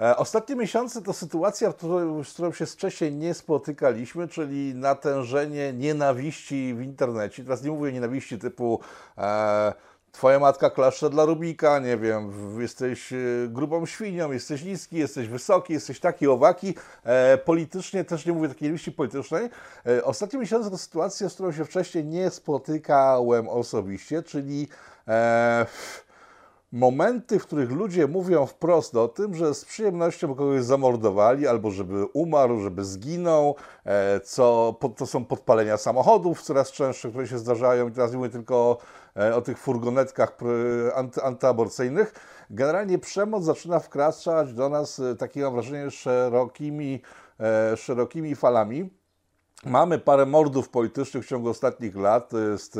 E, ostatnie miesiące to sytuacja, z którą się wcześniej nie spotykaliśmy, czyli natężenie nienawiści w internecie. Teraz nie mówię nienawiści typu e, Twoja matka klaszcze dla Rubika, nie wiem, jesteś e, grubą świnią, jesteś niski, jesteś wysoki, jesteś taki, owaki. E, politycznie też nie mówię takiej nienawiści politycznej. E, ostatnie miesiące to sytuacja, z którą się wcześniej nie spotykałem osobiście, czyli e, momenty, w których ludzie mówią wprost o tym, że z przyjemnością kogoś zamordowali, albo żeby umarł, żeby zginął, e, co to są podpalenia samochodów coraz częstsze, które się zdarzają. I teraz mówię tylko o, e, o tych furgonetkach anty, antyaborcyjnych. Generalnie przemoc zaczyna wkraczać do nas, e, takie mam wrażenie, szerokimi, szerokimi falami. Mamy parę mordów politycznych w ciągu ostatnich lat. Jest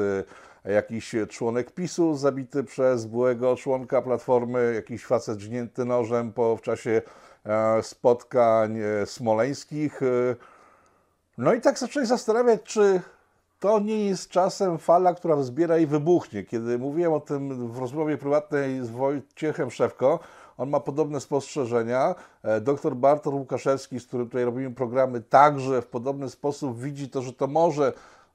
jakiś członek PiSu zabity przez byłego członka Platformy, jakiś facet dźgnięty nożem po, w czasie e, spotkań e, smoleńskich. E, no i tak zacząłem zastanawiać, czy to nie jest czasem fala, która wzbiera i wybuchnie. Kiedy mówiłem o tym w rozmowie prywatnej z Wojciechem Szewko, on ma podobne spostrzeżenia. Doktor Bartosz Łukaszewski, z którym tutaj robimy programy, także w podobny sposób widzi to, że to może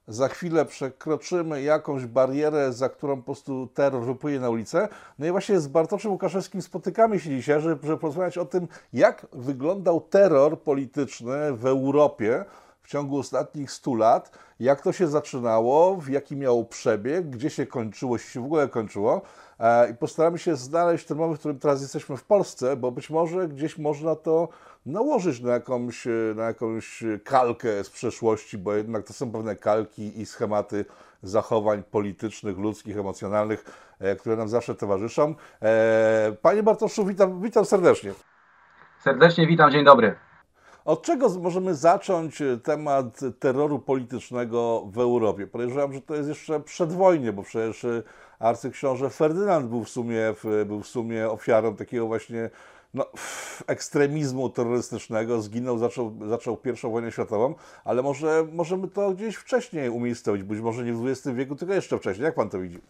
za chwilę przekroczymy jakąś barierę, za którą po prostu terror wypłynie na ulicę. No i właśnie z Bartoszem Łukaszewskim spotykamy się dzisiaj, żeby, żeby porozmawiać o tym, jak wyglądał terror polityczny w Europie ciągu ostatnich 100 lat, jak to się zaczynało, jaki miał przebieg, gdzie się kończyło, jeśli się w ogóle kończyło. E, I postaramy się znaleźć ten moment, w którym teraz jesteśmy w Polsce, bo być może gdzieś można to nałożyć na jakąś, na jakąś kalkę z przeszłości, bo jednak to są pewne kalki i schematy zachowań politycznych, ludzkich, emocjonalnych, e, które nam zawsze towarzyszą. E, panie Bartoszu, witam, witam serdecznie. Serdecznie witam, dzień dobry. Od czego możemy zacząć temat terroru politycznego w Europie? Podejrzewam, że to jest jeszcze przedwojnie, bo przecież arcyksiąże Ferdynand był w sumie, był w sumie ofiarą takiego właśnie no, ekstremizmu terrorystycznego, zginął, zaczął, zaczął pierwszą wojnę światową, ale może możemy to gdzieś wcześniej umiejscowić, być może nie w XX wieku, tylko jeszcze wcześniej. Jak pan to widzi?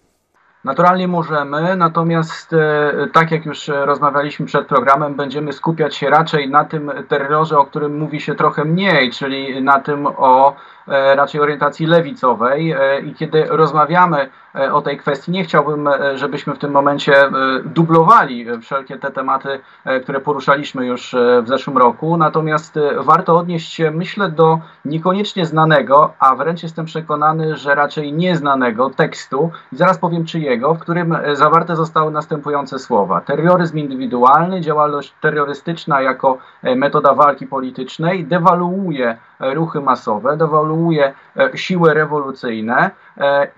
Naturalnie możemy, natomiast e, tak jak już rozmawialiśmy przed programem, będziemy skupiać się raczej na tym terrorze, o którym mówi się trochę mniej, czyli na tym o E, raczej orientacji lewicowej e, i kiedy rozmawiamy o tej kwestii, nie chciałbym, żebyśmy w tym momencie dublowali wszelkie te tematy, które poruszaliśmy już w zeszłym roku, natomiast warto odnieść się, myślę, do niekoniecznie znanego, a wręcz jestem przekonany, że raczej nieznanego tekstu, zaraz powiem czyjego, w którym zawarte zostały następujące słowa. Terroryzm indywidualny, działalność terrorystyczna jako metoda walki politycznej dewaluuje ruchy masowe, dewaluuje e, siły rewolucyjne e,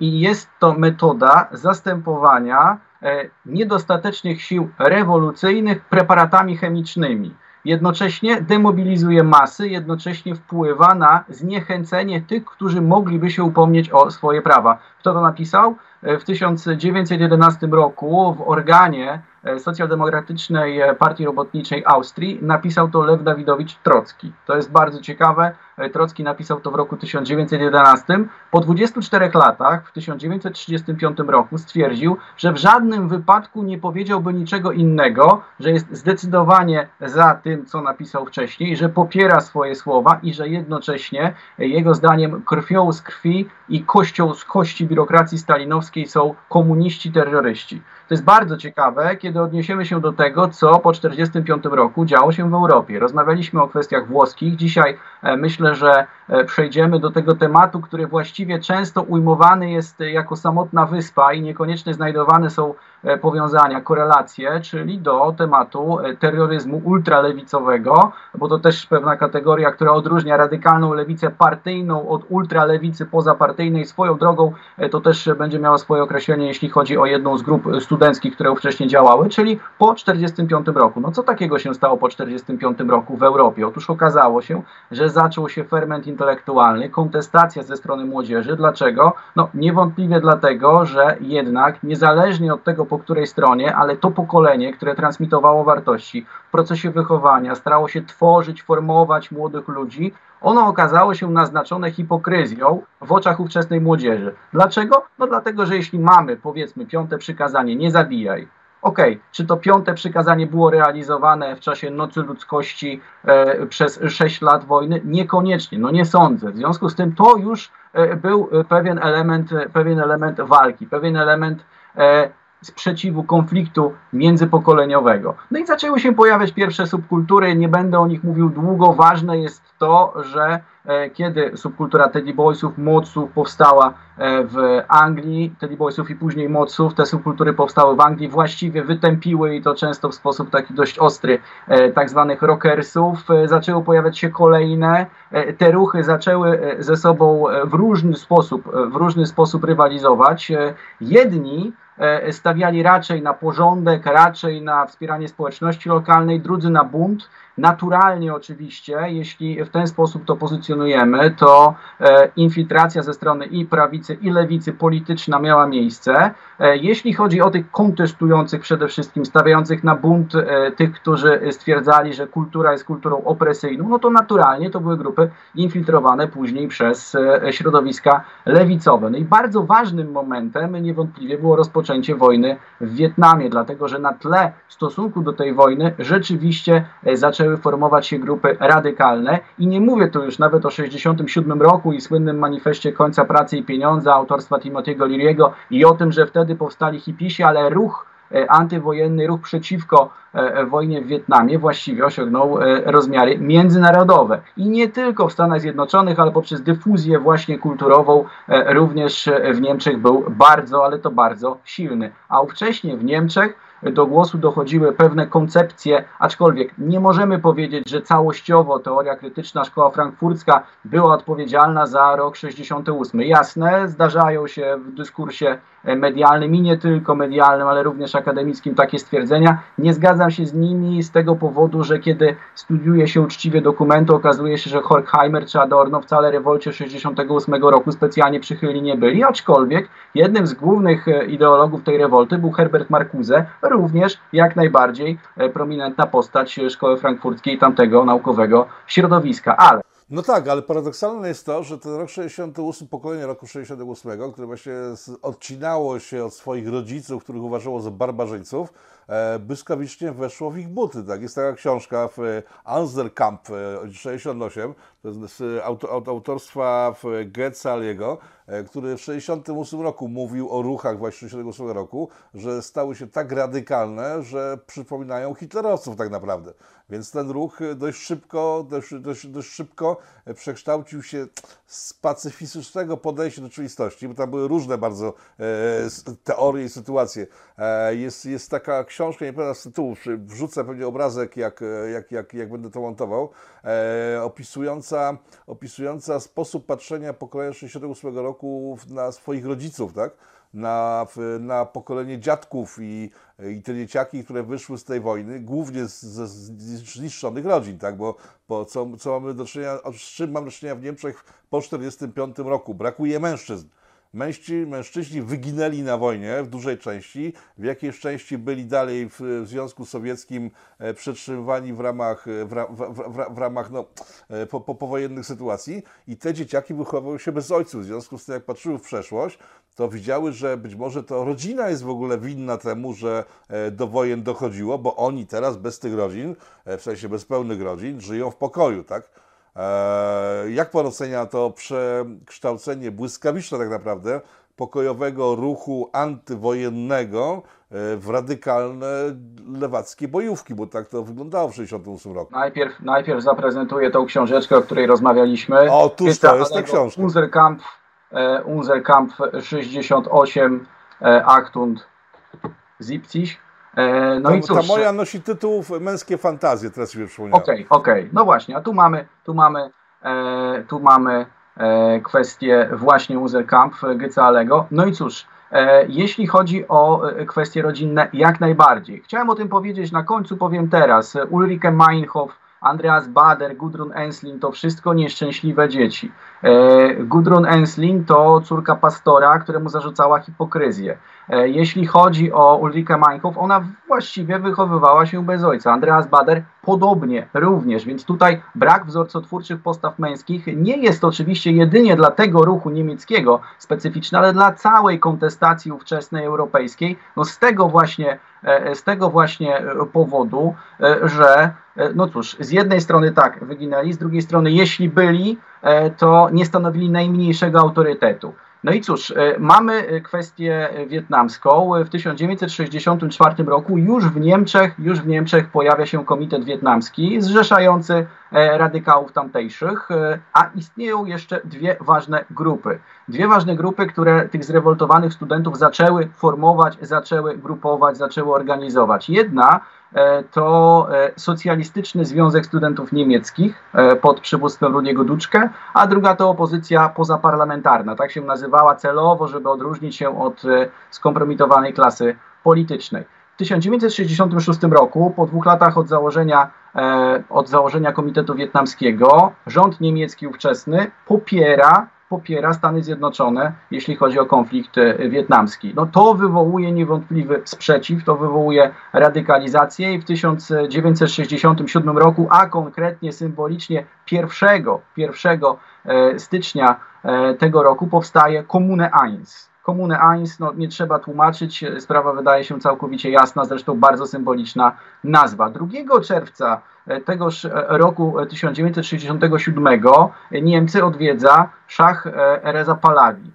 i jest to metoda zastępowania e, niedostatecznych sił rewolucyjnych preparatami chemicznymi. Jednocześnie demobilizuje masy, jednocześnie wpływa na zniechęcenie tych, którzy mogliby się upomnieć o swoje prawa. Kto to napisał? W 1911 roku w organie E, socjaldemokratycznej e, Partii Robotniczej Austrii napisał to Lew Dawidowicz Trocki. To jest bardzo ciekawe. E, Trocki napisał to w roku 1911. Po 24 latach, w 1935 roku, stwierdził, że w żadnym wypadku nie powiedziałby niczego innego, że jest zdecydowanie za tym, co napisał wcześniej, że popiera swoje słowa i że jednocześnie jego zdaniem krwią z krwi i kością z kości biurokracji stalinowskiej są komuniści terroryści. To jest bardzo ciekawe, kiedy odniesiemy się do tego, co po 1945 roku działo się w Europie. Rozmawialiśmy o kwestiach włoskich. Dzisiaj e, myślę, że e, przejdziemy do tego tematu, który właściwie często ujmowany jest jako samotna wyspa i niekoniecznie znajdowane są E, powiązania, korelacje, czyli do tematu e, terroryzmu ultralewicowego, bo to też pewna kategoria, która odróżnia radykalną lewicę partyjną od ultralewicy pozapartyjnej. Swoją drogą e, to też będzie miało swoje określenie, jeśli chodzi o jedną z grup studenckich, które wcześniej działały, czyli po 1945 roku. No co takiego się stało po 1945 roku w Europie? Otóż okazało się, że zaczął się ferment intelektualny, kontestacja ze strony młodzieży. Dlaczego? No niewątpliwie dlatego, że jednak niezależnie od tego, po której stronie, ale to pokolenie, które transmitowało wartości w procesie wychowania, starało się tworzyć, formować młodych ludzi, ono okazało się naznaczone hipokryzją w oczach ówczesnej młodzieży. Dlaczego? No dlatego, że jeśli mamy, powiedzmy, piąte przykazanie, nie zabijaj, Okej, okay, czy to piąte przykazanie było realizowane w czasie Nocy Ludzkości e, przez 6 lat wojny? Niekoniecznie, no nie sądzę. W związku z tym to już e, był pewien element, pewien element walki, pewien element e, sprzeciwu, konfliktu międzypokoleniowego. No i zaczęły się pojawiać pierwsze subkultury, nie będę o nich mówił długo. Ważne jest to, że e, kiedy subkultura Teddy Boysów, Modsów powstała e, w Anglii, Teddy Boysów i później Modsów, te subkultury powstały w Anglii, właściwie wytępiły i to często w sposób taki dość ostry e, tak zwanych rockersów. Zaczęły pojawiać się kolejne, te ruchy zaczęły ze sobą w różny sposób, w różny sposób rywalizować. Jedni stawiali raczej na porządek, raczej na wspieranie społeczności lokalnej, drudzy na bunt, Naturalnie oczywiście, jeśli w ten sposób to pozycjonujemy, to e, infiltracja ze strony i prawicy, i lewicy polityczna miała miejsce. E, jeśli chodzi o tych kontestujących przede wszystkim, stawiających na bunt e, tych, którzy stwierdzali, że kultura jest kulturą opresyjną, no to naturalnie to były grupy infiltrowane później przez środowiska lewicowe. No i bardzo ważnym momentem niewątpliwie było rozpoczęcie wojny w Wietnamie, dlatego że na tle stosunku do tej wojny rzeczywiście zaczęły zaczęły formować się grupy radykalne i nie mówię tu już nawet o 67 roku i słynnym manifestie końca pracy i pieniądza autorstwa Timothy'ego Leary'ego i o tym, że wtedy powstali hipisi, ale ruch e, antywojenny, ruch przeciwko e, e, wojnie w Wietnamie właściwie osiągnął rozmiary międzynarodowe. I nie tylko w Stanach Zjednoczonych, ale poprzez dyfuzję właśnie kulturową również w Niemczech był bardzo, ale to bardzo silny. A wcześniej w Niemczech do głosu dochodziły pewne koncepcje, aczkolwiek nie możemy powiedzieć, że całościowo teoria krytyczna szkoła frankfurcka była odpowiedzialna za rok 68. Jasne, zdarzają się w dyskursie medialnym i nie tylko medialnym, ale również akademickim takie stwierdzenia. Nie zgadzam się z nimi z tego powodu, że kiedy studiuje się uczciwie dokumenty, okazuje się, że Horkheimer czy Adorno wcale rewolcie 68 roku specjalnie przychylni nie byli, aczkolwiek jednym z głównych e, ideologów tej rewolty był Herbert Marcuse, również jak najbardziej e, prominentna postać szkoły frankfurckiej tamtego naukowego środowiska. Ale no tak, ale paradoksalne jest to, że ten rok 68, pokolenie roku 68, które właśnie odcinało się od swoich rodziców, których uważało za barbarzyńców, błyskawicznie weszło w ich buty. Tak? Jest taka książka w e, Anzerkamp 68, e, to jest z autorstwa Goetzaliego, który w 68 roku mówił o ruchach właśnie 68 roku, że stały się tak radykalne, że przypominają hitlerowców tak naprawdę. Więc ten ruch dość szybko, dość, dość, dość szybko przekształcił się z pacyfistycznego podejścia do rzeczywistości, bo tam były różne bardzo e, teorie i sytuacje. E, jest, jest taka książka, nie pamiętam z tytułu, wrzucę pewnie obrazek, jak, jak, jak, jak będę to montował, e, opisująca, opisująca sposób patrzenia pokolenia 68 roku na swoich rodziców, tak? na, na pokolenie dziadków i, i te dzieciaki, które wyszły z tej wojny, głównie z, z zniszczonych rodzin, tak? bo, bo co, co mamy do czynienia, z czym mamy do czynienia w Niemczech po 1945 roku? Brakuje mężczyzn. Mężczyźni wyginęli na wojnie w dużej części, w jakiejś części byli dalej w, w Związku Sowieckim e, przetrzymywani w ramach, e, w, w, w, w ramach no, e, po, po, powojennych sytuacji i te dzieciaki wychowywały się bez ojców. W związku z tym, jak patrzyły w przeszłość, to widziały, że być może to rodzina jest w ogóle winna temu, że do wojen dochodziło, bo oni teraz bez tych rodzin, w sensie bez pełnych rodzin, żyją w pokoju, tak? Eee, jak Pan ocenia to przekształcenie błyskawiczne tak naprawdę pokojowego ruchu antywojennego e, w radykalne lewackie bojówki, bo tak to wyglądało w 1968 roku. Najpierw, najpierw zaprezentuję tą książeczkę, o której rozmawialiśmy. O, tuż to jest ta książka. Unserkamp, e, Unserkamp 68 e, Aktund Zipcich. E, no ta, i cóż, ta moja nosi tytuł Męskie fantazje, teraz sobie przypomniałem. Okej, okay, okej. Okay. No właśnie, a tu mamy, tu mamy, e, tu mamy e, kwestię właśnie Uzelkamp Gycalego. No i cóż, e, jeśli chodzi o e, kwestie rodzinne, jak najbardziej. Chciałem o tym powiedzieć na końcu, powiem teraz. Ulrike Meinhof Andreas Bader, Gudrun Ensling to wszystko nieszczęśliwe dzieci. E, Gudrun Ensling to córka pastora, któremu zarzucała hipokryzję. Jeśli chodzi o Ulrike Meinhof, ona właściwie wychowywała się bez ojca. Andreas Bader podobnie również, więc tutaj brak wzorcotwórczych postaw męskich nie jest oczywiście jedynie dla tego ruchu niemieckiego specyficzny, ale dla całej kontestacji ówczesnej europejskiej. No z tego właśnie, z tego właśnie powodu, że no cóż, z jednej strony tak, wyginęli, z drugiej strony jeśli byli, to nie stanowili najmniejszego autorytetu. No i cóż, e, mamy e, kwestię wietnamską. W 1964 roku już w Niemczech, już w Niemczech pojawia się Komitet Wietnamski zrzeszający e, radykałów tamtejszych, a istnieją jeszcze dwie ważne grupy. Dwie ważne grupy, które tych zrewoltowanych studentów zaczęły formować, zaczęły grupować, zaczęły organizować. Jedna E, to e, Socjalistyczny Związek Studentów Niemieckich e, pod przywództwem Rudiego Duczkę, a druga to opozycja pozaparlamentarna. Tak się nazywała celowo, żeby odróżnić się od skompromitowanej klasy politycznej. W 1966 roku, po dwóch latach od założenia, od założenia Komitetu Wietnamskiego, rząd niemiecki ówczesny popiera popiera Stany Zjednoczone, jeśli chodzi o konflikt e, wietnamski. No to wywołuje niewątpliwy sprzeciw, to wywołuje radykalizację i w 1967 roku, a konkretnie symbolicznie 1, 1 e, stycznia e, tego roku powstaje Komune 1 Komunę Eins, no nie trzeba tłumaczyć, sprawa wydaje się całkowicie jasna, zresztą bardzo symboliczna nazwa. 2 czerwca e, tegoż e, roku 1967 e, Niemcy odwiedza szach Reza Pahlavi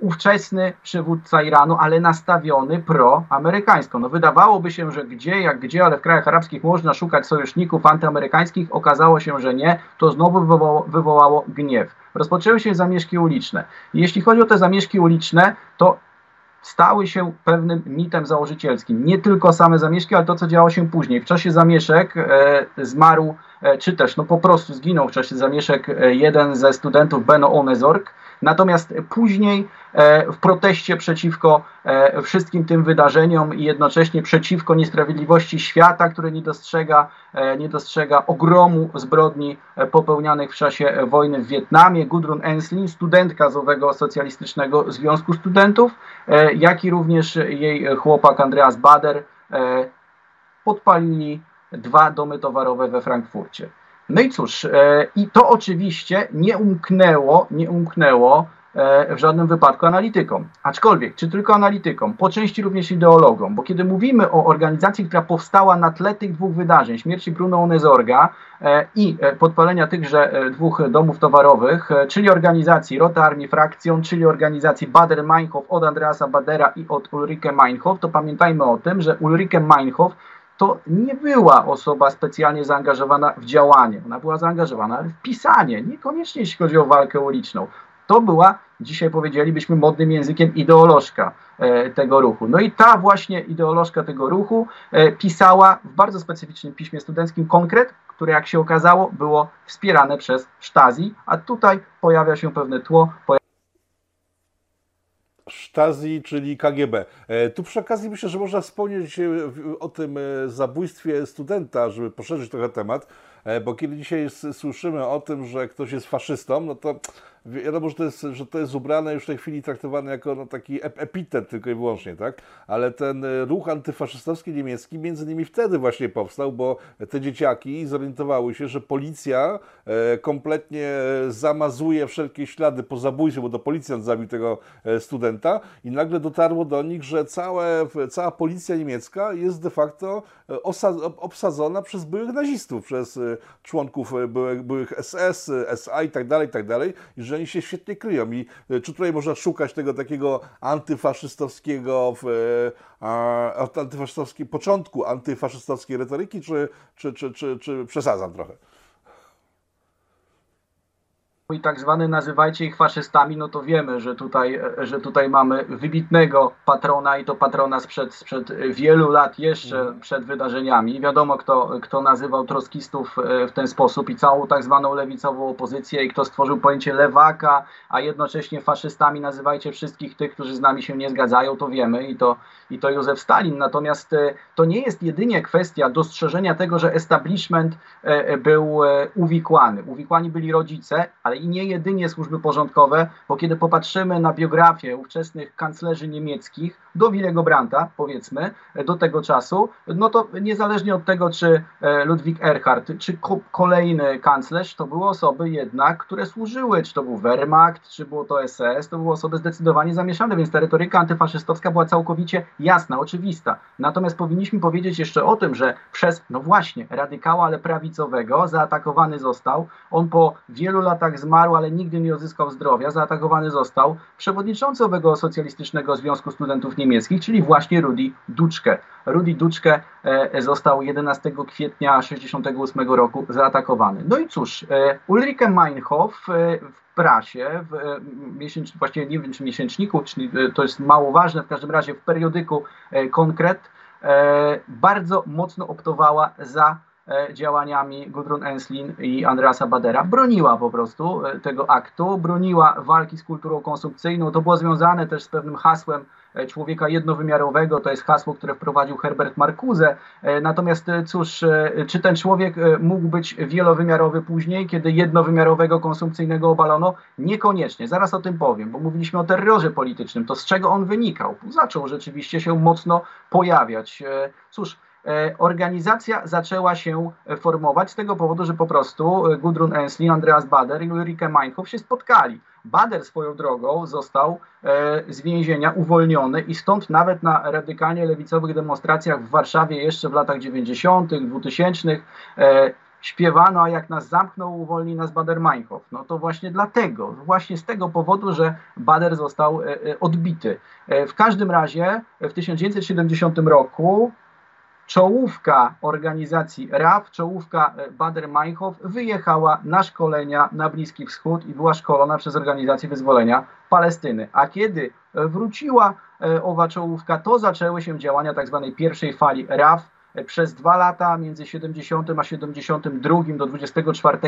ówczesny przywódca Iranu, ale nastawiony proamerykańsko. No wydawałoby się, że gdzie, jak gdzie, ale w krajach arabskich można szukać sojuszników antyamerykańskich. Okazało się, że nie. To znowu wywołało, wywołało gniew rozpoczęły się zamieszki uliczne. jeśli chodzi o te zamieszki uliczne, to stały się pewnym mitem założycielskim. Nie tylko same zamieszki, ale to, co działo się później. W czasie zamieszek e, zmarł, e, czy też no po prostu zginął w czasie zamieszek e, jeden ze studentów Beno Onezorg, Natomiast później e, w proteście przeciwko e, wszystkim tym wydarzeniom i jednocześnie przeciwko niesprawiedliwości świata, który nie dostrzega, e, nie dostrzega ogromu zbrodni popełnianych w czasie wojny w Wietnamie, Gudrun Enslin, studentka z owego Socjalistycznego Związku Studentów, jak i również jej chłopak Andreas Bader podpalili dwa domy towarowe we Frankfurcie. No i cóż, e, i to oczywiście nie umknęło, nie umknęło e, w żadnym wypadku analitykom. Aczkolwiek, czy tylko analitykom, po części również ideologom, bo kiedy mówimy o organizacji, która powstała na tle tych dwóch wydarzeń, śmierci Bruno Onezorga e, i podpalenia tychże dwóch domów towarowych, czyli organizacji Rota Armii Frakcją, czyli organizacji Bader-Meinhof od Andreasa Badera i od Ulrike Meinhof, to pamiętajmy o tym, że Ulrike Meinhof to nie była osoba specjalnie zaangażowana w działanie. Ona była zaangażowana w pisanie, niekoniecznie jeśli chodzi o walkę uliczną. To była, dzisiaj powiedzielibyśmy modnym językiem, ideolożka e, tego ruchu. No i ta właśnie ideolożka tego ruchu e, pisała w bardzo specyficznym piśmie studenckim konkret, które jak się okazało było wspierane przez Stasi, a tutaj pojawia się pewne tło, Stasi, czyli KGB. E, tu przy okazji myślę, że można wspomnieć e, o tym e, zabójstwie studenta, żeby poszerzyć trochę temat, bo kiedy dzisiaj słyszymy o tym, że ktoś jest faszystą, no to wiadomo, że to jest, że to jest ubrane już w tej chwili traktowane jako no, taki epitet tylko i wyłącznie, tak? Ale ten e, ruch antyfaszystowski niemiecki między innymi wtedy właśnie powstał, bo te dzieciaki zorientowały się, że policja e, kompletnie zamazuje wszelkie ślady po zabójstwie, bo to policjant zabił tego e, studenta i nagle dotarło do nich, że całe, cała policja niemiecka jest de facto obsadzona przez byłych nazistów, przez członków byłych, byłych SS, SA i tak dalej, i tak dalej, i że oni się świetnie kryją. I e, czy tutaj można szukać tego takiego antyfaszystowskiego, e, antyfaszystowskiego początku antyfaszystowskiej retoryki, czy, czy, czy, czy, czy przesadzam trochę? I tak zwany nazywajcie ich faszystami, no to wiemy, że tutaj, że tutaj mamy wybitnego patrona i to patrona sprzed, sprzed wielu lat, jeszcze mhm. przed wydarzeniami. Wiadomo, kto, kto nazywał troskistów e, w ten sposób i całą tak zwaną lewicową opozycję i kto stworzył pojęcie lewaka, a jednocześnie faszystami nazywajcie wszystkich tych, którzy z nami się nie zgadzają, to wiemy i to, i to Józef Stalin. Natomiast e, to nie jest jedynie kwestia dostrzeżenia tego, że establishment e, był uwikłany. Uwikłani byli rodzice, ale i nie jedynie służby porządkowe, bo kiedy popatrzymy na biografię ówczesnych kanclerzy niemieckich, do Willego Brandta, powiedzmy, do tego czasu, no to niezależnie od tego, czy Ludwik Erhard, czy kolejny kanclerz, to były osoby jednak, które służyły, czy to był Wehrmacht, czy było to SS, to były osoby zdecydowanie zamieszane, więc ta retoryka antyfaszystowska była całkowicie jasna, oczywista. Natomiast powinniśmy powiedzieć jeszcze o tym, że przez, no właśnie, radykała, ale prawicowego zaatakowany został. On po wielu latach zmarł, ale nigdy nie odzyskał zdrowia. Zaatakowany został przewodniczący owego Socjalistycznego Związku Studentów Niemieckich, czyli właśnie Rudi Duczke. Rudi Duczke e, został 11 kwietnia 1968 roku zaatakowany. No i cóż, e, Ulrike Meinhof e, w prasie, w miesięcz, właściwie nie wiem czy miesięczniku, czyli to jest mało ważne, w każdym razie w periodyku Konkret, bardzo mocno optowała za działaniami Gudrun Enslin i Andreasa Badera. Broniła po prostu tego aktu, broniła walki z kulturą konsumpcyjną. To było związane też z pewnym hasłem człowieka jednowymiarowego, to jest hasło, które wprowadził Herbert Marcuse. E, natomiast e, cóż, czy ten człowiek mógł być wielowymiarowy później, kiedy jednowymiarowego konsumpcyjnego obalono? Niekoniecznie. Zaraz o tym powiem, bo mówiliśmy o terrorze politycznym. To z czego on wynikał? Zaczął rzeczywiście się mocno pojawiać. Cóż, organizacja zaczęła się formować z tego powodu, że po prostu Gudrun Enslin, Andreas Bader i Ulrike Meinhof się spotkali. Bader swoją drogą został e, z więzienia uwolniony i stąd nawet na radykalnie lewicowych demonstracjach w Warszawie jeszcze w latach 90., 2000 e, śpiewano, a jak nas zamknął, uwolni nas Bader-Meinhof. No to właśnie dlatego, właśnie z tego powodu, że Bader został e, odbity. W każdym razie w 1970 roku czołówka organizacji RAF, czołówka e, Bader-Meinhof wyjechała na szkolenia na Bliski Wschód i była szkolona przez Organizację Wyzwolenia Palestyny. A kiedy wróciła e, owa czołówka, to zaczęły się działania tzw. Tak pierwszej fali RAF, przez dwa lata między 70 a 72 do 24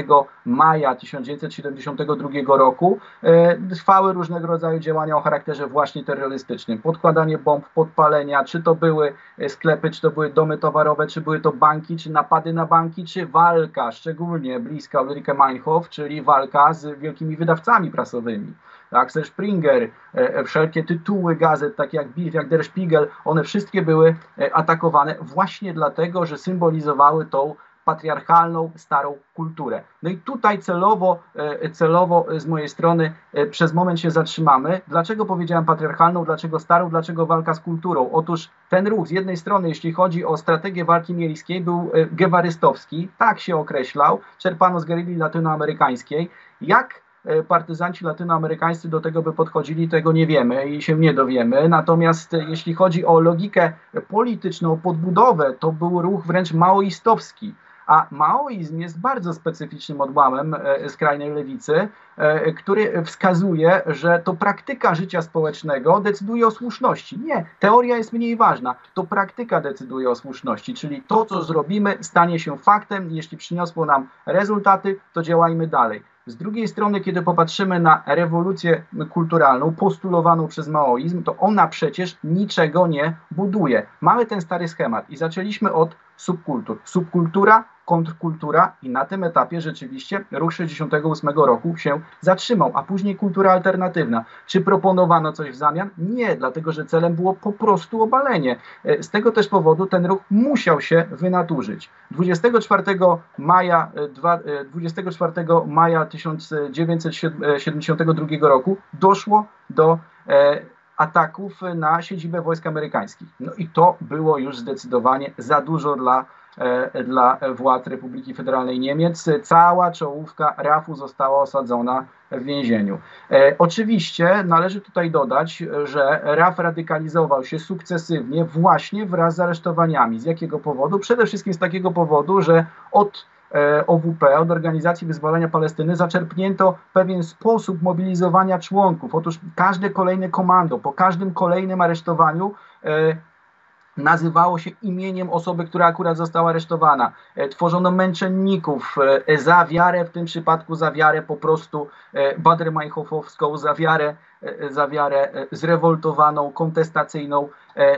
maja 1972 roku e, trwały różnego rodzaju działania o charakterze właśnie terrorystycznym. Podkładanie bomb, podpalenia, czy to były e, sklepy, czy to były domy towarowe, czy były to banki, czy napady na banki, czy walka, szczególnie bliska Ulrike Meinhof, czyli walka z wielkimi wydawcami prasowymi. Axel Springer, e, e, wszelkie tytuły gazet, takie jak Bild, jak Der Spiegel, one wszystkie były e, atakowane właśnie dlatego, że symbolizowały tą patriarchalną, starą kulturę. No i tutaj celowo, celowo z mojej strony przez moment się zatrzymamy. Dlaczego powiedziałem patriarchalną, dlaczego starą, dlaczego walka z kulturą? Otóż ten ruch z jednej strony, jeśli chodzi o strategię walki miejskiej, był gewarystowski, tak się określał, czerpano z gerilli latynoamerykańskiej. Jak partyzanci latynoamerykańscy do tego by podchodzili, tego nie wiemy i się nie dowiemy. Natomiast e, jeśli chodzi o logikę polityczną, podbudowę, to był ruch wręcz maoistowski. A maoizm jest bardzo specyficznym odłamem e, skrajnej lewicy, który wskazuje, że to praktyka życia społecznego decyduje o słuszności. Nie, teoria jest mniej ważna. To praktyka decyduje o słuszności, czyli to, co zrobimy, stanie się faktem. Jeśli przyniosło nam rezultaty, to działajmy dalej. Z drugiej strony, kiedy popatrzymy na rewolucję kulturalną postulowaną przez maoizm, to ona przecież niczego nie buduje. Mamy ten stary schemat i zaczęliśmy od subkultur. Subkultura kontrkultura i na tym etapie rzeczywiście ruch 68 roku się zatrzymał, a później kultura alternatywna. Czy proponowano coś w zamian? Nie, dlatego że celem było po prostu obalenie. E, z tego też powodu ten ruch musiał się wynaturzyć. 24 maja, 24 e, e, maja 1972 roku doszło do ataków na siedzibę wojsk amerykańskich. No i to było już zdecydowanie za dużo dla E, dla władz Republiki Federalnej Niemiec. Cała czołówka RAF-u została osadzona w więzieniu. E, oczywiście należy tutaj dodać, że RAF radykalizował się sukcesywnie właśnie wraz z aresztowaniami. Z jakiego powodu? Przede wszystkim z takiego powodu, że od OWP, od Organizacji Wyzwolenia Palestyny, zaczerpnięto pewien sposób mobilizowania członków. Otóż każde kolejne komando, po każdym kolejnym aresztowaniu nazywało się imieniem osoby, która akurat została aresztowana. E, tworzono męczenników e, za wiarę, w tym przypadku za wiarę po prostu e, Bader-Meinhofowską, za wiarę za wiarę zrewoltowaną, kontestacyjną.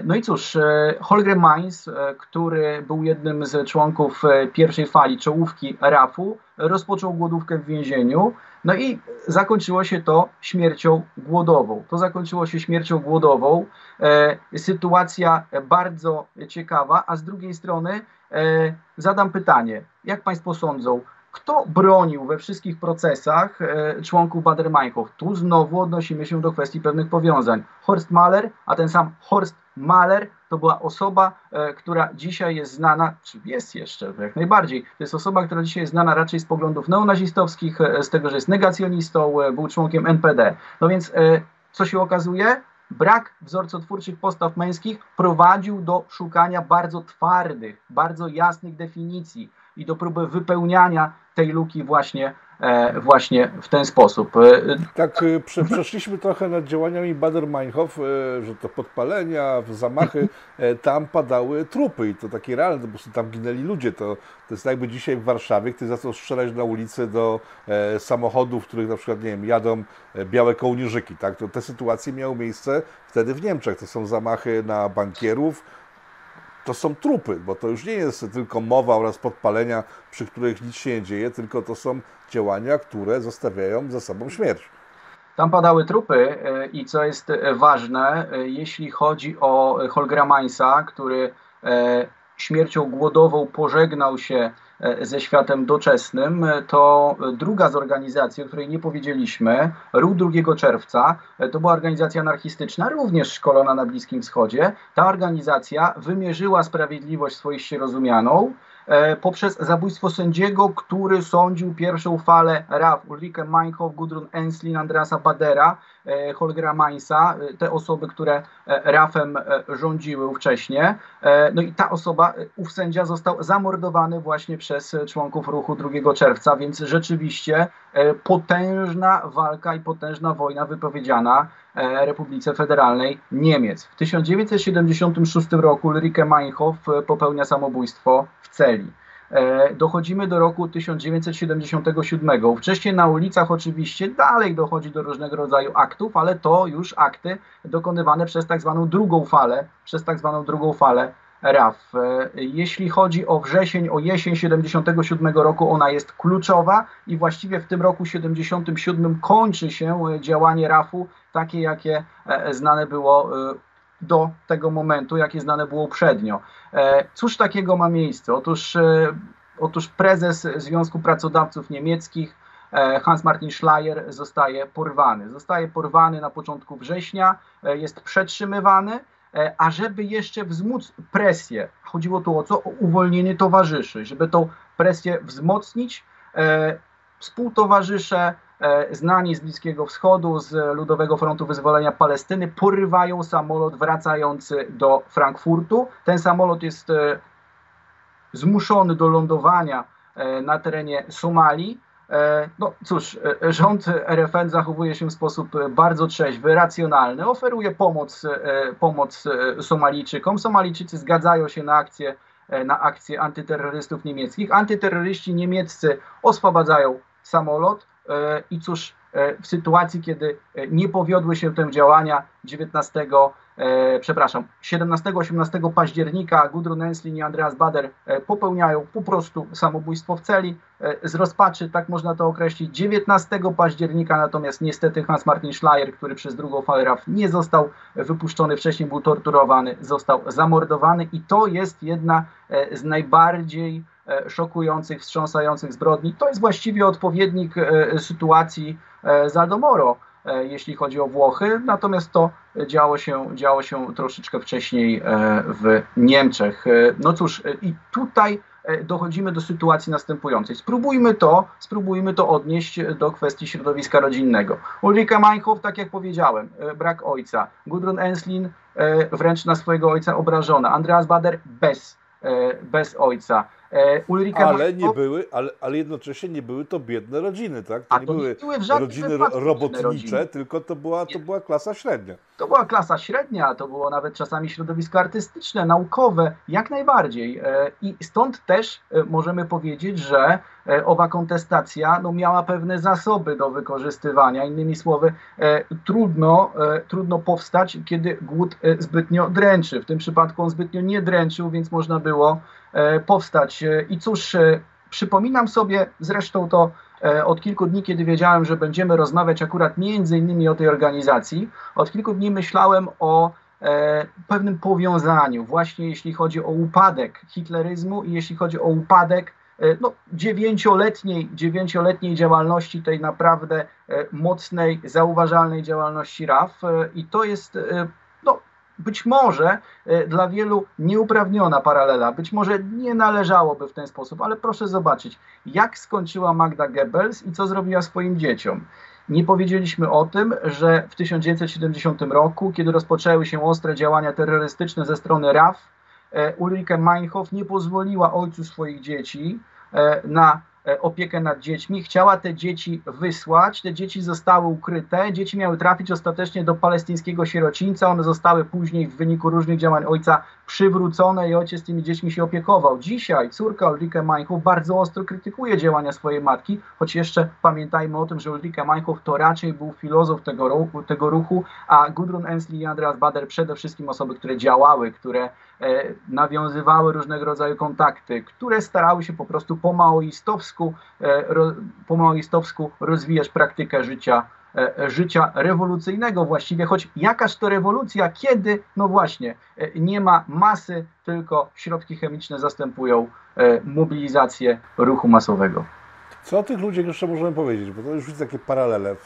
No i cóż, Holger Mainz, który był jednym z członków pierwszej fali czołówki RAF-u, rozpoczął głodówkę w więzieniu. No i zakończyło się to śmiercią głodową. To zakończyło się śmiercią głodową. E, sytuacja bardzo ciekawa, a z drugiej strony e, zadam pytanie, jak Państwo sądzą, kto bronił we wszystkich procesach e, członków Bader-Meinhof? Tu znowu odnosimy się do kwestii pewnych powiązań. Horst Mahler, a ten sam Horst Mahler to była osoba, e, która dzisiaj jest znana, czy jest jeszcze jak najbardziej, to jest osoba, która dzisiaj jest znana raczej z poglądów neonazistowskich, e, z tego, że jest negacjonistą, był członkiem NPD. No więc co się okazuje? Brak wzorcotwórczych postaw męskich prowadził do szukania bardzo twardych, bardzo jasnych definicji i do próby wypełniania tej luki właśnie, e, właśnie w ten sposób. E, tak, e, prze, przeszliśmy trochę nad działaniami Bader-Meinhof, że to podpalenia, zamachy, tam padały trupy i to takie realne, po prostu tam ginęli ludzie. To, to jest jakby dzisiaj w Warszawie, ktoś zaczął strzelać na ulicy do samochodów, w których na przykład, nie wiem, jadą białe kołnierzyki, tak? To te sytuacje miały miejsce wtedy w Niemczech. To są zamachy na bankierów, to są trupy, bo to już nie jest tylko mowa oraz podpalenia, przy których nic się nie dzieje, tylko to są działania, które zostawiają za sobą śmierć. Tam padały trupy e, i co jest e, ważne, e, jeśli chodzi o Holgera Mainza, który śmiercią głodową pożegnał się E, ze światem doczesnym, to druga z organizacji, o której nie powiedzieliśmy, Ruch 2 czerwca, e, to była organizacja anarchistyczna, również szkolona na Bliskim Wschodzie. Ta organizacja wymierzyła sprawiedliwość swoiście rozumianą, E, poprzez zabójstwo sędziego, który sądził pierwszą falę RAF, Ulrike Meinhof, Gudrun Enslin, Andreasa Badera, e, Holgera Mainza, e, te osoby, które RAF-em rządziły wcześniej. No i ta osoba, ów sędzia został zamordowany właśnie przez członków ruchu 2 czerwca, więc rzeczywiście potężna walka i potężna wojna wypowiedziana Republice Federalnej Niemiec. W 1976 roku Ulrike Meinhof popełnia samobójstwo w celi. E, dochodzimy do roku 1977. Wcześniej na ulicach oczywiście dalej dochodzi do różnego rodzaju aktów, ale to już akty dokonywane przez tak zwaną drugą falę, przez tak zwaną drugą falę RAF. E, jeśli chodzi o wrzesień, o jesień 77 roku, ona jest kluczowa i właściwie w tym roku 77 kończy się e, działanie RAF-u takie, jakie znane było do tego momentu, jakie znane było uprzednio. E, cóż takiego ma miejsce? Otóż, e, otóż prezes Związku Pracodawców Niemieckich e, Hans-Martin Schleyer zostaje porwany. Zostaje porwany na początku września, jest przetrzymywany, a żeby jeszcze wzmóc presję, chodziło tu o co? O uwolnienie towarzyszy, żeby tą presję wzmocnić, współtowarzysze znani z Bliskiego Wschodu, z Ludowego Frontu Wyzwolenia Palestyny, porywają samolot wracający do Frankfurtu. Ten samolot jest e, zmuszony do lądowania e, na terenie Somalii. No cóż, rząd RFN zachowuje się w sposób bardzo trzeźwy, racjonalny, oferuje pomoc, pomoc Somalijczykom. Somalijczycy zgadzają się na akcję, na akcję antyterrorystów niemieckich. Antyterroryści niemieccy oswobadzają samolot, E, I cóż, e, w sytuacji, kiedy e, nie powiodły się te działania 19, przepraszam, 17-18 października Gudrun Enslin i Andreas Bader popełniają po prostu samobójstwo w celi. Z rozpaczy, tak można to określić, 19 października natomiast niestety Hans-Martin Schleyer, który przez drugą falę RAF nie został wypuszczony, wcześniej był torturowany, został zamordowany i to jest jedna z najbardziej E, szokujących, wstrząsających zbrodni. To jest właściwie odpowiednik e, sytuacji e, z Aldomoro, jeśli chodzi o Włochy, natomiast to działo się, działo się troszeczkę wcześniej w Niemczech. No cóż, i tutaj dochodzimy do sytuacji następującej. Spróbujmy to, spróbujmy to odnieść do kwestii środowiska rodzinnego. Ulrike Meinhof, tak jak powiedziałem, brak ojca. Gudrun Enslin wręcz na swojego ojca obrażona. Andreas Bader bez, bez ojca. E, Ulrike ale nie były, ale, ale jednocześnie nie były to biedne rodziny, tak? To nie to były były rodziny robotnicze, rodziny. tylko to była, to była klasa średnia. To była klasa średnia, to było nawet czasami środowisko artystyczne, naukowe, jak najbardziej. E, I stąd też e, możemy powiedzieć, że owa kontestacja no, miała pewne zasoby do wykorzystywania. Innymi słowy, trudno, trudno powstać, kiedy głód zbytnio dręczy. W tym przypadku on zbytnio nie dręczył, więc można było powstać. E, I cóż, e, przypominam sobie zresztą to od kilku dni, kiedy wiedziałem, że będziemy rozmawiać akurat między innymi o tej organizacji, od kilku dni myślałem o pewnym powiązaniu, właśnie jeśli chodzi o upadek hitleryzmu i jeśli chodzi o upadek no, dziewięcioletniej, dziewięcioletniej działalności, tej naprawdę mocnej, zauważalnej działalności RAF. I to jest być może e, dla wielu nieuprawniona paralela, być może nie należałoby w ten sposób, ale proszę zobaczyć, jak skończyła Magda Goebbels i co zrobiła swoim dzieciom. Nie powiedzieliśmy o tym, że w 1970 roku, kiedy rozpoczęły się ostre działania terrorystyczne ze strony RAF, e, Ulrike Meinhof nie pozwoliła ojcu swoich dzieci e, na opiekę nad dziećmi, chciała te dzieci wysłać, te dzieci zostały ukryte, dzieci miały trafić ostatecznie do palestyńskiego sierocińca, one zostały później w wyniku różnych działań ojca przywrócone i ojciec tymi dziećmi się opiekował. Dzisiaj córka Ulrike Meinhof bardzo ostro krytykuje działania swojej matki, choć jeszcze pamiętajmy o tym, że Ulrike Meinhof to raczej był filozof tego ruchu, tego ruchu a Gudrun Ensli i Andreas Bader przede wszystkim osoby, które działały, które e, nawiązywały różnego rodzaju kontakty, które starały się po prostu po maoistowsku, e, ro, po maoistowsku rozwijać praktykę życia E, życia rewolucyjnego właściwie, choć jakaż to rewolucja, kiedy, no właśnie, e, nie ma masy, tylko środki chemiczne zastępują e, mobilizację ruchu masowego. Co o tych ludziach jeszcze możemy powiedzieć? Bo to już widzę takie paralele.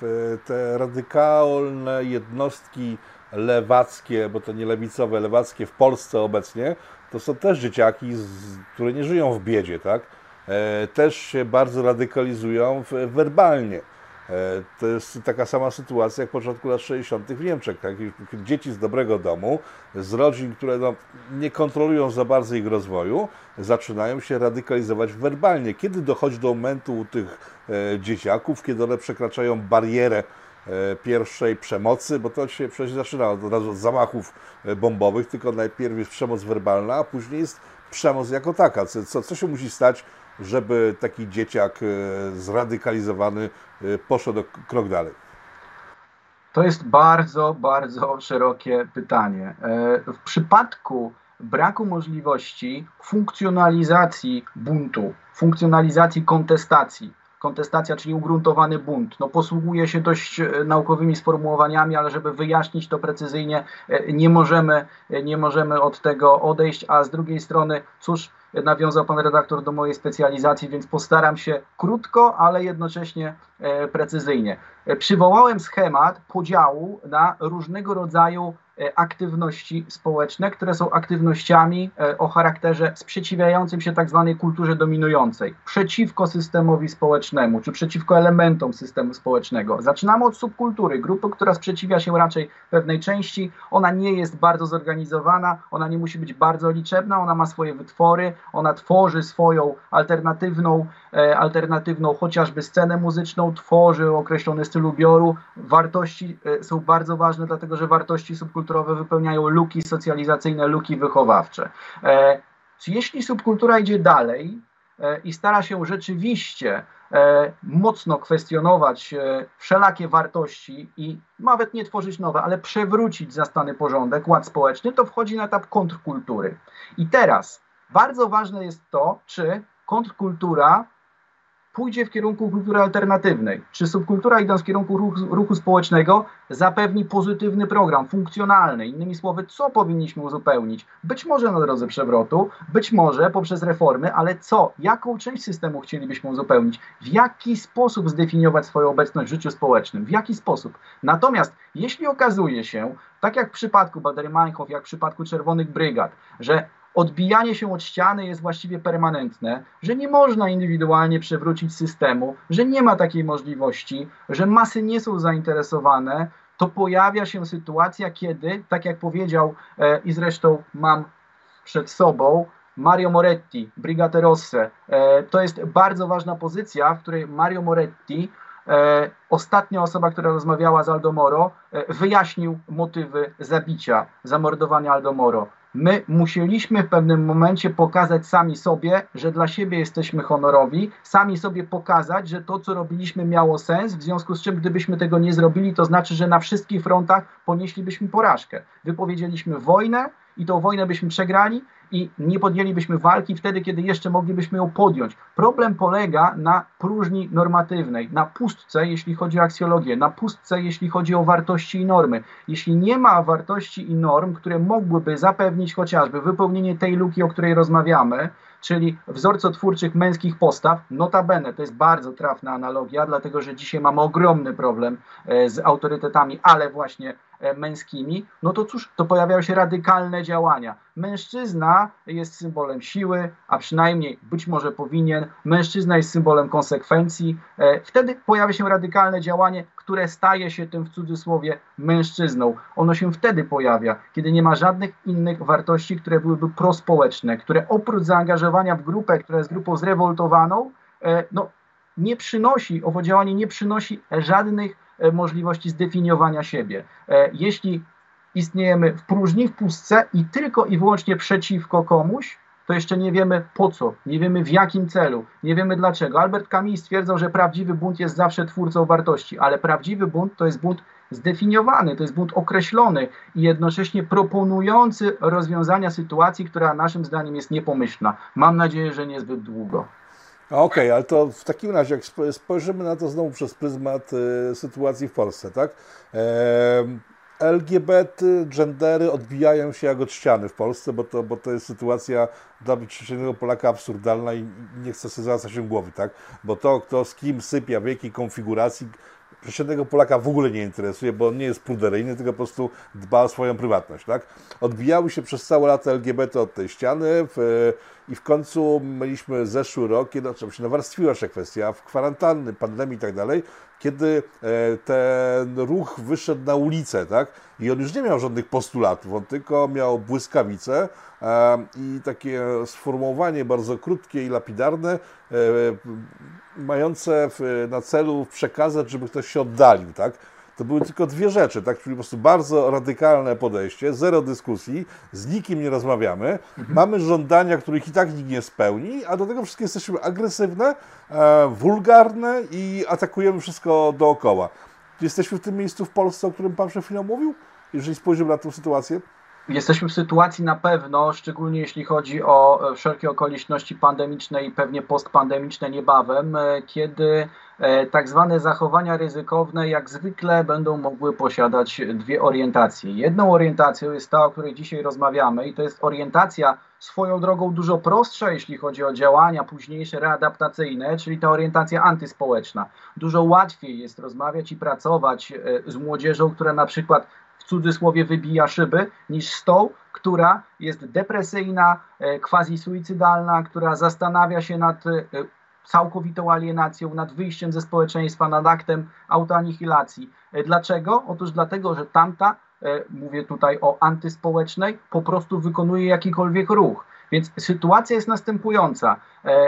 Te radykalne jednostki lewackie, bo to nie lewicowe, lewackie w Polsce obecnie, to są też dzieciaki, które nie żyją w biedzie, tak? Też się bardzo radykalizują werbalnie. E, to jest taka sama sytuacja jak w początku lat 60. w Niemczech. Tak? Dzieci z dobrego domu, z rodzin, które no, nie kontrolują za bardzo ich rozwoju, zaczynają się radykalizować werbalnie. Kiedy dochodzi do momentu u tych e, dzieciaków, kiedy one przekraczają barierę e, pierwszej przemocy, bo to się przecież zaczyna od od zamachów bombowych, tylko najpierw jest przemoc werbalna, a później jest przemoc jako taka. Co, co się musi stać, żeby taki dzieciak zradykalizowany Y, poszedł krok dalej? To jest bardzo, bardzo szerokie pytanie. E, w przypadku braku możliwości funkcjonalizacji buntu, funkcjonalizacji kontestacji, kontestacja, czyli ugruntowany bunt. No, posługuje się dość e, naukowymi sformułowaniami, ale żeby wyjaśnić to precyzyjnie, e, nie możemy, nie możemy od tego odejść, a z drugiej strony, cóż, nawiązał pan redaktor do mojej specjalizacji, więc postaram się krótko, ale jednocześnie e, precyzyjnie. E, przywołałem schemat podziału na różnego rodzaju aktywności społeczne, które są aktywnościami e, o charakterze sprzeciwiającym się tak zwanej kulturze dominującej, przeciwko systemowi społecznemu, czy przeciwko elementom systemu społecznego. Zaczynamy od subkultury, grupy, która sprzeciwia się raczej pewnej części, ona nie jest bardzo zorganizowana, ona nie musi być bardzo liczebna, ona ma swoje wytwory, ona tworzy swoją alternatywną, e, alternatywną chociażby scenę muzyczną, tworzy określony styl ubioru. Wartości są bardzo ważne, dlatego że wartości subkultury subkulturowe wypełniają luki socjalizacyjne, luki wychowawcze. E, jeśli subkultura idzie dalej e, i stara się rzeczywiście e, mocno kwestionować wszelakie wartości i nawet nie tworzyć nowe, ale przewrócić zastany porządek, ład społeczny, to wchodzi na etap kontrkultury. I teraz bardzo ważne jest to, czy kontrkultura pójdzie w kierunku kultury alternatywnej, czy subkultura idąc w kierunku ruchu, ruchu, społecznego zapewni pozytywny program, funkcjonalny. Innymi słowy, co powinniśmy uzupełnić? Być może na drodze przewrotu, być może poprzez reformy, ale co? Jaką część systemu chcielibyśmy uzupełnić? W jaki sposób zdefiniować swoją obecność w życiu społecznym? W jaki sposób? Natomiast jeśli okazuje się, tak jak w przypadku Badery Meinhof, jak w przypadku Czerwonych Brygad, że odbijanie się od ściany jest właściwie permanentne, że nie można indywidualnie przewrócić systemu, że nie ma takiej możliwości, że masy nie są zainteresowane, to pojawia się sytuacja, kiedy, tak jak powiedział e, i zresztą mam przed sobą Mario Moretti, Brigate Rosse. E, to jest bardzo ważna pozycja, w której Mario Moretti, e, ostatnia osoba, która rozmawiała z Aldo Moro, e, wyjaśnił motywy zabicia, zamordowania Aldo Moro. My musieliśmy w pewnym momencie pokazać sami sobie, że dla siebie jesteśmy honorowi, sami sobie pokazać, że to, co robiliśmy, miało sens, w związku z czym, gdybyśmy tego nie zrobili, to znaczy, że na wszystkich frontach ponieślibyśmy porażkę. Wypowiedzieliśmy wojnę i tą wojnę byśmy przegrali, i nie podjęlibyśmy walki wtedy, kiedy jeszcze moglibyśmy ją podjąć. Problem polega na próżni normatywnej, na pustce, jeśli chodzi o aksjologię, na pustce, jeśli chodzi o wartości i normy. Jeśli nie ma wartości i norm, które mogłyby zapewnić chociażby wypełnienie tej luki, o której rozmawiamy, czyli wzorcotwórczych męskich postaw. Notabene to jest bardzo trafna analogia, dlatego że dzisiaj mamy ogromny problem e, z autorytetami, ale właśnie męskimi. No to cóż, to pojawiają się radykalne działania. Mężczyzna jest symbolem siły, a przynajmniej być może powinien. Mężczyzna jest symbolem konsekwencji. E, wtedy pojawia się radykalne działanie, które staje się tym w cudzysłowie mężczyzną. Ono się wtedy pojawia, kiedy nie ma żadnych innych wartości, które byłyby prospołeczne, które oprócz zaangażowania w grupę, która jest grupą zrewoltowaną, e, no, nie przynosi, owo działanie nie przynosi żadnych e, możliwości zdefiniowania siebie. E, jeśli istniejemy w próżni, w pustce i tylko i wyłącznie przeciwko komuś, to jeszcze nie wiemy po co, nie wiemy w jakim celu, nie wiemy dlaczego. Albert Camus stwierdzał, że prawdziwy bunt jest zawsze twórcą wartości, ale prawdziwy bunt to jest bunt zdefiniowany, to jest bunt określony i jednocześnie proponujący rozwiązania sytuacji, która naszym zdaniem jest niepomyślna. Mam nadzieję, że niezbyt długo. Okej, okay, ale to w takim razie, jak spojrzymy na to znowu przez pryzmat y, sytuacji w Polsce, tak? LGBT, gendery odbijają się jak od ściany w Polsce, bo to, bo to jest sytuacja dla przeciętnego Polaka absurdalna i nie chce sobie się głowy, tak? Bo to, kto z kim sypia, w jakiej konfiguracji, przeciętnego Polaka w ogóle nie interesuje, bo on nie jest pruderyjny, tylko po prostu dba o swoją prywatność, tak? Odbijały się przez całe lata LGBT od tej ściany w, i w końcu mieliśmy zeszły rok, kiedy się nawarstwiła się kwestia w kwarantanny, pandemii i tak dalej, kiedy e, ten ruch wyszedł na ulicę, tak? I on już nie miał żadnych postulatów, on tylko miał błyskawice e, i takie sformułowanie bardzo krótkie i lapidarne, e, mające na celu przekazać, żeby ktoś się oddalił, tak? To były tylko dwie rzeczy, tak? Czyli po prostu bardzo radykalne podejście, zero dyskusji, z nikim nie rozmawiamy, mhm. mamy żądania, których i tak nikt nie spełni, a do tego wszystkie jesteśmy agresywne, e, wulgarne i atakujemy wszystko dookoła. Jesteśmy w tym miejscu w Polsce, o którym Pan przed chwilą mówił? Jeżeli spojrzymy na tę sytuację? Jesteśmy w sytuacji na pewno, szczególnie jeśli chodzi o e, wszelkie okoliczności pandemiczne i pewnie postpandemiczne niebawem, e, kiedy e, tak zwane zachowania ryzykowne jak zwykle będą mogły posiadać dwie orientacje. Jedną orientacją jest ta, o której dzisiaj rozmawiamy i to jest orientacja swoją drogą dużo prostsza, jeśli chodzi o działania późniejsze readaptacyjne, czyli ta orientacja antyspołeczna. Dużo łatwiej jest rozmawiać i pracować z młodzieżą, która na przykład cudzysłowie wybija szyby, niż z tą, która jest depresyjna, e, quasi-suicydalna, która zastanawia się nad e, całkowitą alienacją, nad wyjściem ze społeczeństwa, nad aktem autoanihilacji. E, dlaczego? Otóż dlatego, że tamta, mówię tutaj o antyspołecznej, po prostu wykonuje jakikolwiek ruch. Więc sytuacja jest następująca.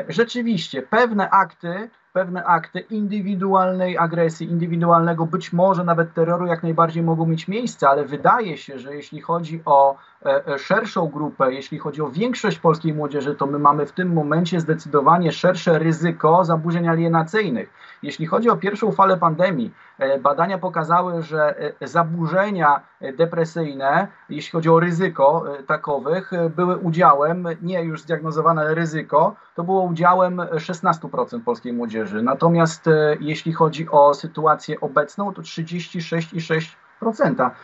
Rzeczywiście pewne akty pewne akty indywidualnej agresji, indywidualnego, być może nawet terroru jak najbardziej mogą mieć miejsce, ale wydaje się, że jeśli chodzi o szerszą grupę, jeśli chodzi o większość polskiej młodzieży, to my mamy w tym momencie zdecydowanie szersze ryzyko zaburzeń alienacyjnych. Jeśli chodzi o pierwszą falę pandemii, e, badania pokazały, że zaburzenia depresyjne, jeśli chodzi o ryzyko takowych, były udziałem, nie już zdiagnozowane, ryzyko, to było udziałem 16% polskiej młodzieży. Natomiast e, jeśli chodzi o sytuację obecną, to 36,6%.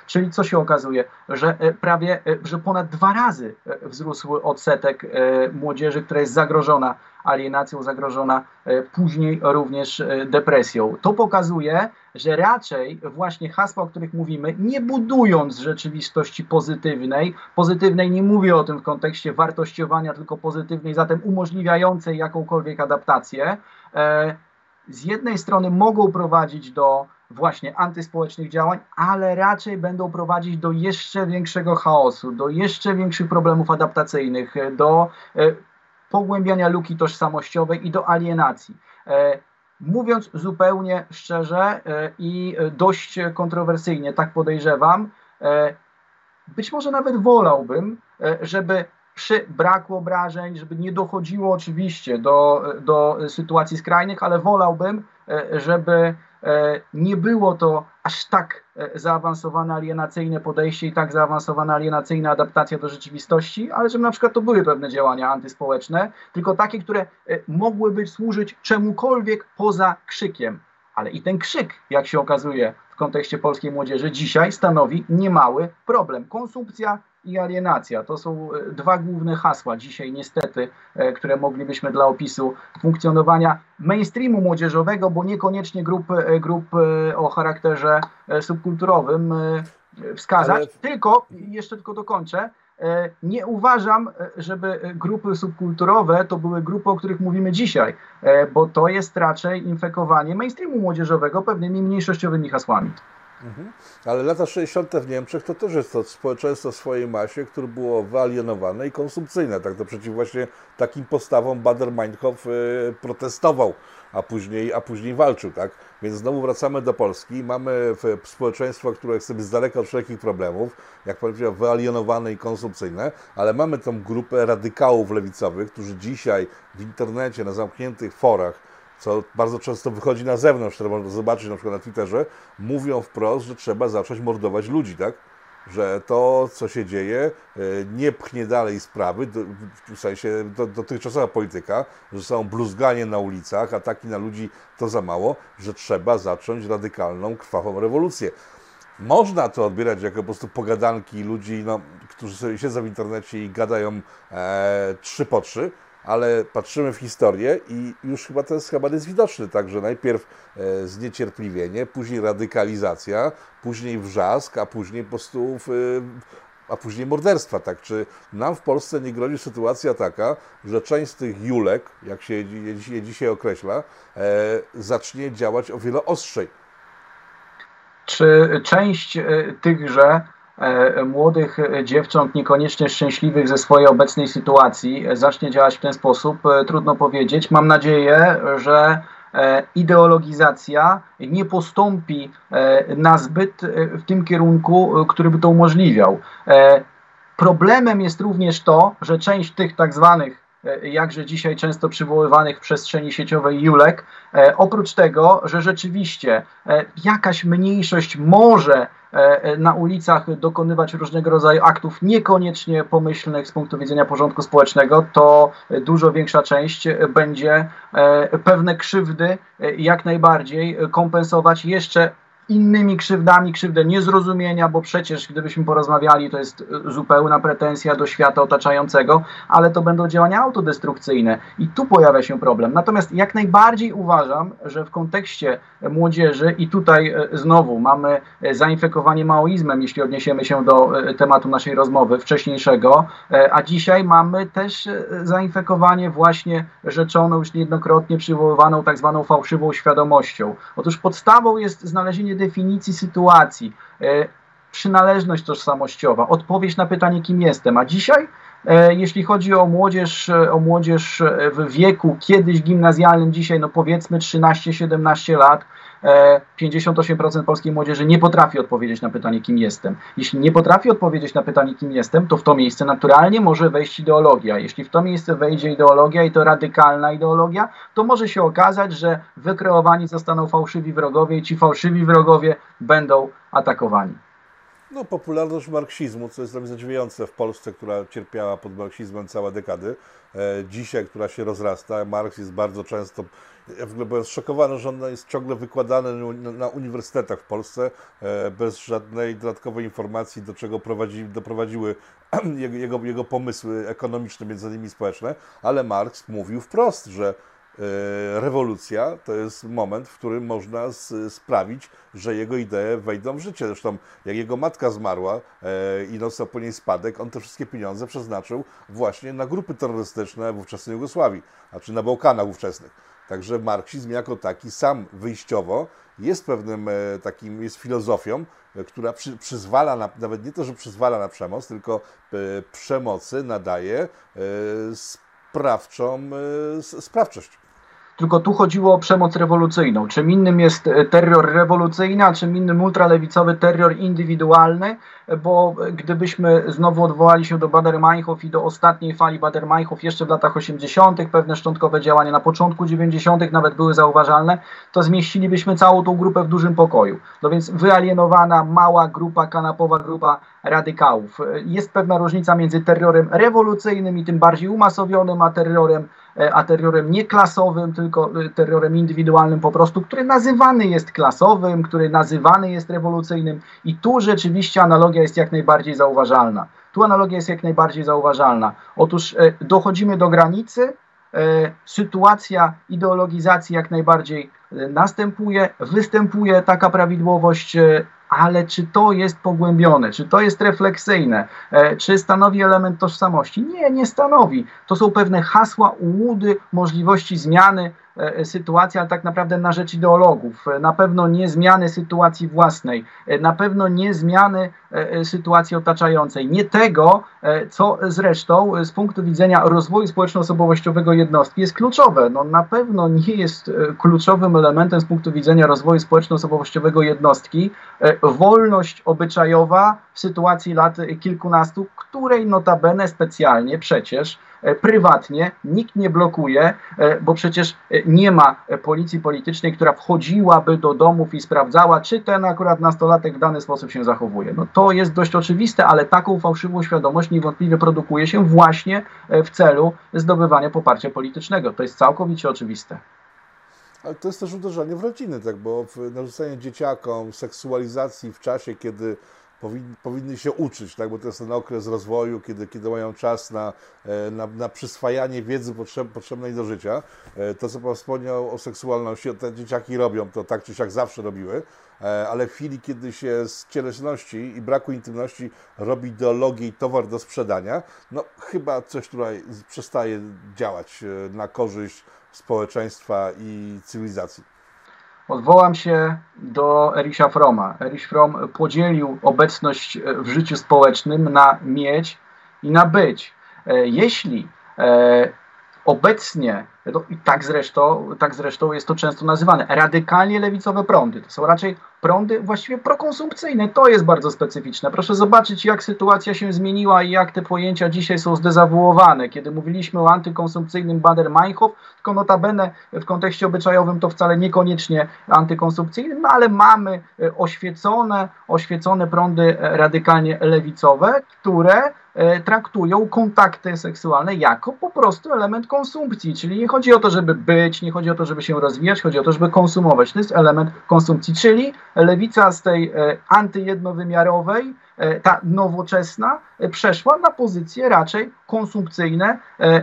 Czyli co się okazuje, że e, prawie, e, że ponad dwa razy wzrósł odsetek młodzieży, która jest zagrożona alienacją, zagrożona później również depresją. To pokazuje, że raczej właśnie hasła, o których mówimy, nie budując rzeczywistości pozytywnej, pozytywnej nie mówię o tym w kontekście wartościowania, tylko pozytywnej, zatem umożliwiającej jakąkolwiek adaptację, z jednej strony mogą prowadzić do właśnie antyspołecznych działań, ale raczej będą prowadzić do jeszcze większego chaosu, do jeszcze większych problemów adaptacyjnych, do pogłębiania luki tożsamościowej i do alienacji. Mówiąc zupełnie szczerze i dość kontrowersyjnie, tak podejrzewam, być może nawet wolałbym, żeby przy braku obrażeń, żeby nie dochodziło oczywiście do, do sytuacji skrajnych, ale wolałbym, e, żeby e, nie było to aż tak e, zaawansowane alienacyjne podejście i tak zaawansowana alienacyjna adaptacja do rzeczywistości, ale żeby na przykład to były pewne działania antyspołeczne, tylko takie, które mogłyby służyć czemukolwiek poza krzykiem. Ale i ten krzyk, jak się okazuje w kontekście polskiej młodzieży, dzisiaj stanowi niemały problem. Konsumpcja i alienacja. To są e, dwa główne hasła dzisiaj niestety, e, które moglibyśmy dla opisu funkcjonowania mainstreamu młodzieżowego, bo niekoniecznie grup, e, grup o charakterze subkulturowym wskazać. Ale... Tylko, jeszcze tylko dokończę, nie uważam, żeby grupy subkulturowe to były grupy, o których mówimy dzisiaj, bo to jest raczej infekowanie mainstreamu młodzieżowego pewnymi mniejszościowymi hasłami. Mhm. Ale lata 60. w Niemczech to też jest to społeczeństwo w swojej masie, które było wyalienowane i konsumpcyjne. Tak to przeciw właśnie takim postawom Bader-Meinhof y, protestował, a później, a później walczył. Tak? Więc znowu wracamy do Polski. Mamy społeczeństwo, które chce być z daleka od wszelkich problemów, jak powiedział, wyalienowane i konsumpcyjne, ale mamy tą grupę radykałów lewicowych, którzy dzisiaj w internecie, na zamkniętych forach, co bardzo często wychodzi na zewnątrz, które można zobaczyć na przykład na Twitterze, mówią wprost, że trzeba zacząć mordować ludzi, tak? Że to, co się dzieje, e, nie pchnie dalej sprawy, w sensie dotychczasowa polityka, że są bluzganie na ulicach, ataki na ludzi to za mało, że trzeba zacząć radykalną, krwawą rewolucję. Można to odbierać jako po prostu pogadanki ludzi, no, którzy sobie siedzą w internecie i gadają e, trzy po trzy, ale patrzymy w historię i już chyba ten schemat jest widoczny, także najpierw e, zniecierpliwienie, później radykalizacja, później wrzask, a później po prostu w, a później morderstwa. Tak? Czy nam w Polsce nie grozi sytuacja taka, że część z tych julek, jak się je dzisiaj określa, e, zacznie działać o wiele ostrzej? Czy część e, tychże E, młodych dziewcząt, niekoniecznie szczęśliwych ze swojej obecnej sytuacji, e, zacznie działać w ten sposób, e, trudno powiedzieć. Mam nadzieję, że ideologizacja nie postąpi na zbyt w tym kierunku, który by to umożliwiał. Problemem jest również to, że część tych tak zwanych jakże dzisiaj często przywoływanych w przestrzeni sieciowej Julek, oprócz tego, że rzeczywiście jakaś mniejszość może E, e, na ulicach dokonywać różnego rodzaju aktów niekoniecznie pomyślnych z punktu widzenia porządku społecznego, to dużo większa część będzie e, pewne krzywdy jak najbardziej kompensować jeszcze innymi krzywdami, krzywdę niezrozumienia, bo przecież gdybyśmy porozmawiali, to jest zupełna pretensja do świata otaczającego, ale to będą działania autodestrukcyjne i tu pojawia się problem. Natomiast jak najbardziej uważam, że w kontekście młodzieży i tutaj e, znowu mamy e, zainfekowanie maoizmem, jeśli odniesiemy się do e, tematu naszej rozmowy wcześniejszego, a dzisiaj mamy też zainfekowanie właśnie rzeczoną, już niejednokrotnie przywoływaną tak zwaną fałszywą świadomością. Otóż podstawą jest znalezienie definicji sytuacji, przynależność tożsamościowa, odpowiedź na pytanie, kim jestem. A dzisiaj E, jeśli chodzi o młodzież, e, o młodzież e, w wieku kiedyś gimnazjalnym, dzisiaj no powiedzmy 13-17 lat, 58% polskiej młodzieży nie potrafi odpowiedzieć na pytanie, kim jestem. Jeśli nie potrafi odpowiedzieć na pytanie, kim jestem, to w to miejsce naturalnie może wejść ideologia. Jeśli w to miejsce wejdzie ideologia i to radykalna ideologia, to może się okazać, że wykreowani zostaną fałszywi wrogowie i ci fałszywi wrogowie będą atakowani. No, popularność marksizmu, co jest dla mnie zadziwiające w Polsce, która cierpiała pod marksizmem całe dekady. E, dzisiaj, która się rozrasta, Marks jest bardzo często, ja w ogóle byłem zszokowany, że on jest ciągle wykładany na uniwersytetach w Polsce e, bez żadnej dodatkowej informacji, do czego prowadzi, doprowadziły jego, jego, jego pomysły ekonomiczne, między innymi społeczne, ale Marks mówił wprost, że rewolucja to jest moment, w którym można sprawić, że jego idee wejdą w życie. Zresztą jak jego matka zmarła e, i nocą po niej spadek, on te wszystkie pieniądze przeznaczył właśnie na grupy terrorystyczne w ówczesnej Jugosławii, a czy na Bałkanach ówczesnych. Także marksizm jako taki sam wyjściowo jest pewnym takim, jest filozofią, która przy, przyzwala, na, nawet nie to, że przyzwala na przemoc, tylko przemocy nadaje sprawczą sprawczość. Tylko tu chodziło o przemoc rewolucyjną. Czym innym jest e, terror rewolucyjny, a czym innym ultralewicowy terror indywidualny, bo gdybyśmy znowu odwołali się do Bader-Meinhof i do ostatniej fali Bader-Meinhof jeszcze w latach 80., pewne szczątkowe działania na początku 90. nawet były zauważalne, to zmieścilibyśmy całą tą grupę w dużym pokoju. No więc wyalienowana, mała grupa, kanapowa grupa radykałów. Jest pewna różnica między terrorem rewolucyjnym i tym bardziej umasowionym, a terrorem E, a terrorem nie klasowym, tylko e, terrorem indywidualnym po prostu, który nazywany jest klasowym, który nazywany jest rewolucyjnym i tu rzeczywiście analogia jest jak najbardziej zauważalna. Tu analogia jest jak najbardziej zauważalna. Otóż e, dochodzimy do granicy, sytuacja ideologizacji jak najbardziej następuje, występuje taka prawidłowość ale czy to jest pogłębione, czy to jest refleksyjne, e, czy stanowi element tożsamości? Nie, nie stanowi. To są pewne hasła, ułudy, możliwości zmiany, sytuacji, ale tak naprawdę na rzecz ideologów. E, na pewno nie zmiany sytuacji własnej, e, na pewno nie zmiany sytuacji otaczającej. Nie tego, co zresztą z punktu widzenia rozwoju społeczno-osobowościowego jednostki jest kluczowe. No, na pewno nie jest kluczowym elementem z punktu widzenia rozwoju społeczno-osobowościowego jednostki wolność obyczajowa w sytuacji lat kilkunastu, której notabene specjalnie przecież E, prywatnie, nikt nie blokuje, e, bo przecież e, nie ma policji politycznej, która wchodziłaby do domów i sprawdzała, czy ten akurat nastolatek w dany sposób się zachowuje. No to jest dość oczywiste, ale taką fałszywą świadomość niewątpiliwie produkuje się właśnie w celu zdobywania poparcia politycznego. To jest całkowicie oczywiste. Ale to jest też uderzenie w rodziny, tak, bo narzucenie dzieciakom seksualizacji w czasie, kiedy powin, powinny się uczyć, tak? bo to jest ten okres rozwoju, kiedy, kiedy mają czas na, e, na, na przyswajanie wiedzy potrzeb, potrzebnej do życia. E, to, co Pan wspomniał o seksualności, te dzieciaki robią to tak czy siak zawsze robiły, e, ale w chwili, kiedy się z cielesności i braku intymności robi ideologię i towar do sprzedania, no chyba coś tutaj przestaje działać na korzyść społeczeństwa i cywilizacji. Odwołam się do Erisha Froma. Erich Fromm podzielił obecność w życiu społecznym na mieć i na być. E, jeśli e, obecnie, no i tak zresztą, tak zresztą jest to często nazywane, radykalnie lewicowe prądy, to są raczej prądy właściwie prokonsumpcyjne. To jest bardzo specyficzne. Proszę zobaczyć, jak sytuacja się zmieniła i jak te pojęcia dzisiaj są zdezawuowane. Kiedy mówiliśmy o antykonsumpcyjnym Bader-Meinhof, tylko notabene w kontekście obyczajowym to wcale niekoniecznie antykonsumpcyjnym, no ale mamy e, oświecone, oświecone prądy e, radykalnie lewicowe, które e, traktują kontakty seksualne jako po prostu element konsumpcji, czyli nie chodzi o to, żeby być, nie chodzi o to, żeby się rozwijać, chodzi o to, żeby konsumować. To jest element konsumpcji, czyli lewica z tej e, antyjednowymiarowej, e, ta nowoczesna, e, przeszła na pozycje raczej konsumpcyjne,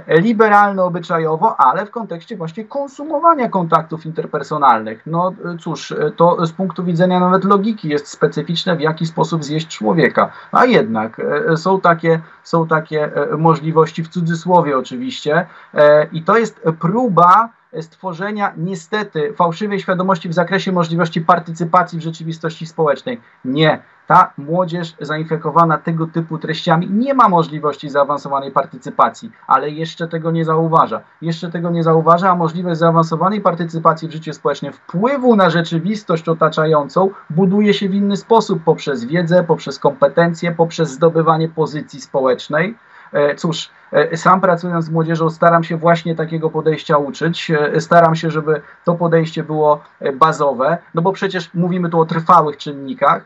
liberalne obyczajowo, ale w kontekście właśnie konsumowania kontaktów interpersonalnych. No cóż, to z punktu widzenia nawet logiki jest specyficzne, w jaki sposób zjeść człowieka. A jednak są takie, są takie możliwości w cudzysłowie oczywiście i to jest próba stworzenia niestety fałszywej świadomości w zakresie możliwości partycypacji w rzeczywistości społecznej. Nie. Ta młodzież zainfekowana tego typu treściami nie ma możliwości zaawansowanej partycypacji, ale jeszcze tego nie zauważa. Jeszcze tego nie zauważa, a możliwość zaawansowanej partycypacji w życiu społecznym, wpływu na rzeczywistość otaczającą buduje się w inny sposób poprzez wiedzę, poprzez kompetencje, poprzez zdobywanie pozycji społecznej. E, cóż, e, sam pracując z młodzieżą staram się właśnie takiego podejścia uczyć. E, staram się, żeby to podejście było bazowe, no bo przecież mówimy tu o trwałych czynnikach,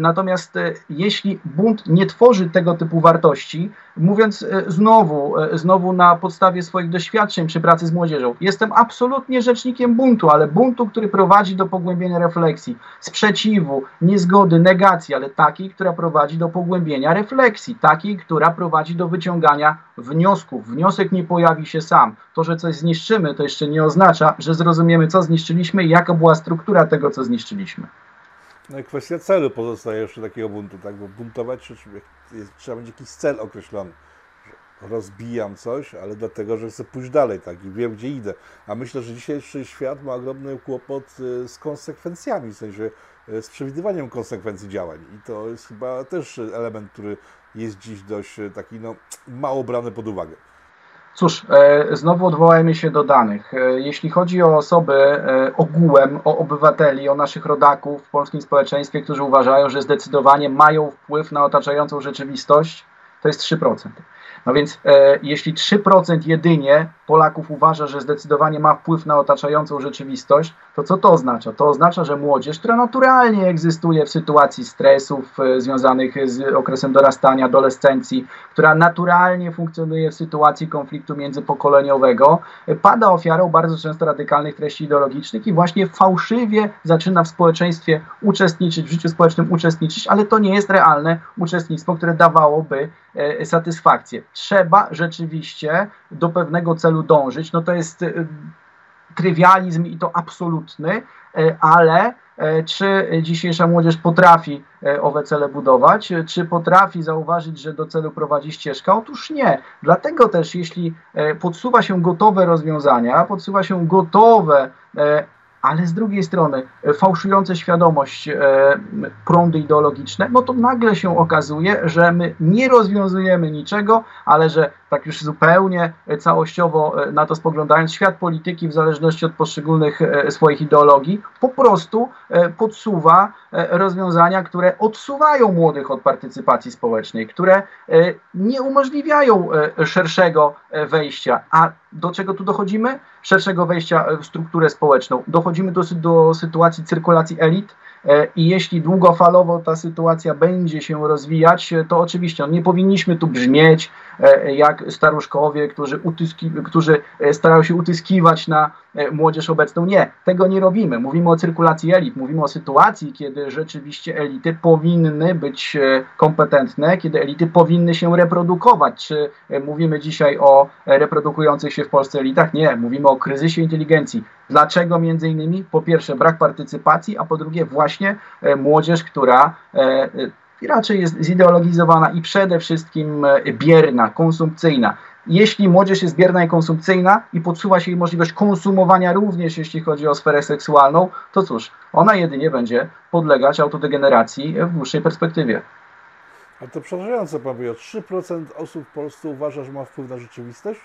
natomiast e, jeśli bunt nie tworzy tego typu wartości, mówiąc e, znowu, znowu na podstawie swoich doświadczeń przy pracy z młodzieżą, jestem absolutnie rzecznikiem buntu, ale buntu, który prowadzi do pogłębienia refleksji, sprzeciwu, niezgody, negacji, ale takiej, która prowadzi do pogłębienia refleksji, takiej, która prowadzi do wyciągania wniosków. Wniosek nie pojawi się sam. To, że coś zniszczymy, to jeszcze nie oznacza, że zrozumiemy, co zniszczyliśmy i jaka była struktura tego, co zniszczyliśmy. No i kwestia celu pozostaje jeszcze takiego buntu, tak? Bo buntować trzeba mieć jakiś cel określony. rozbijam coś, ale dlatego, że chcę pójść dalej, tak, i wiem, gdzie idę. A myślę, że dzisiejszy świat ma ogromny kłopot y, z konsekwencjami, w sensie y, z przewidywaniem konsekwencji działań. I to jest chyba też element, który jest dziś dość y, taki, no, mało brany pod uwagę. Cóż, e, znowu odwołajmy się do danych. E, jeśli chodzi o osoby e, ogółem, o obywateli, o naszych rodaków w polskim społeczeństwie, którzy uważają, że zdecydowanie mają wpływ na otaczającą rzeczywistość, to jest 3%. No więc e, jeśli 3% jedynie Polaków uważa, że zdecydowanie ma wpływ na otaczającą rzeczywistość, to co to oznacza? To oznacza, że młodzież, która naturalnie egzystuje w sytuacji stresów e, związanych z okresem dorastania, adolescencji, która naturalnie funkcjonuje w sytuacji konfliktu międzypokoleniowego, e, pada ofiarą bardzo często radykalnych treści ideologicznych i właśnie fałszywie zaczyna w społeczeństwie uczestniczyć, w życiu społecznym uczestniczyć, ale to nie jest realne uczestnictwo, które dawałoby e, satysfakcję. Trzeba rzeczywiście do pewnego celu dążyć. No to jest e, trywializm i to absolutny, e, ale e, czy dzisiejsza młodzież potrafi owe cele budować, czy potrafi zauważyć, że do celu prowadzi ścieżka? Otóż nie. Dlatego też, jeśli podsuwa się gotowe rozwiązania, podsuwa się gotowe ale z drugiej strony e, fałszujące świadomość e, prądy ideologiczne, no to nagle się okazuje, że my nie rozwiązujemy niczego, ale że tak już zupełnie e, całościowo na to spoglądając, świat polityki w zależności od poszczególnych swoich ideologii po prostu podsuwa rozwiązania, które odsuwają młodych od partycypacji społecznej, które nie umożliwiają szerszego wejścia. A do czego tu dochodzimy? Szerszego wejścia w strukturę społeczną. Dochodzimy do, do sytuacji cyrkulacji elit, E, I jeśli długofalowo ta sytuacja będzie się rozwijać, to oczywiście no, nie powinniśmy tu brzmieć jak staruszkowie, którzy, utyski, którzy e, starają się utyskiwać na młodzież obecną. Nie, tego nie robimy. Mówimy o cyrkulacji elit, mówimy o sytuacji, kiedy rzeczywiście elity powinny być kompetentne, kiedy elity powinny się reprodukować. Czy mówimy dzisiaj o reprodukujących się w Polsce elitach? Nie, mówimy o kryzysie inteligencji. Dlaczego między innymi? Po pierwsze brak partycypacji, a po drugie właśnie e, młodzież, która e, e, raczej jest zideologizowana i przede wszystkim bierna, konsumpcyjna. Jeśli młodzież jest bierna i konsumpcyjna i podsuwa się jej możliwość konsumowania również jeśli chodzi o sferę seksualną, to cóż, ona jedynie będzie podlegać autodegeneracji w dłuższej perspektywie. A to przerażające, pan mówi, 3% osób w Polsce uważa, że ma wpływ na rzeczywistość?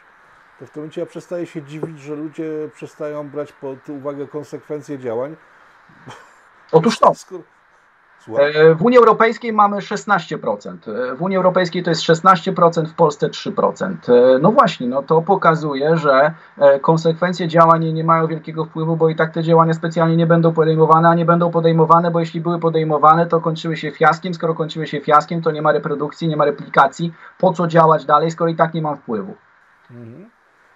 to w tym momencie ja przestaję się dziwić, że ludzie przestają brać pod uwagę konsekwencje działań. Otóż to. E, w Unii Europejskiej mamy 16%. E, w Unii Europejskiej to jest 16%, w Polsce 3%. E, no właśnie, no to pokazuje, że konsekwencje działań nie mają wielkiego wpływu, bo i tak te działania specjalnie nie będą podejmowane, a nie będą podejmowane, bo jeśli były podejmowane, to kończyły się fiaskiem. Skoro kończyły się fiaskiem, to nie ma reprodukcji, nie ma replikacji. Po co działać dalej, skoro i tak nie mam wpływu? Mhm.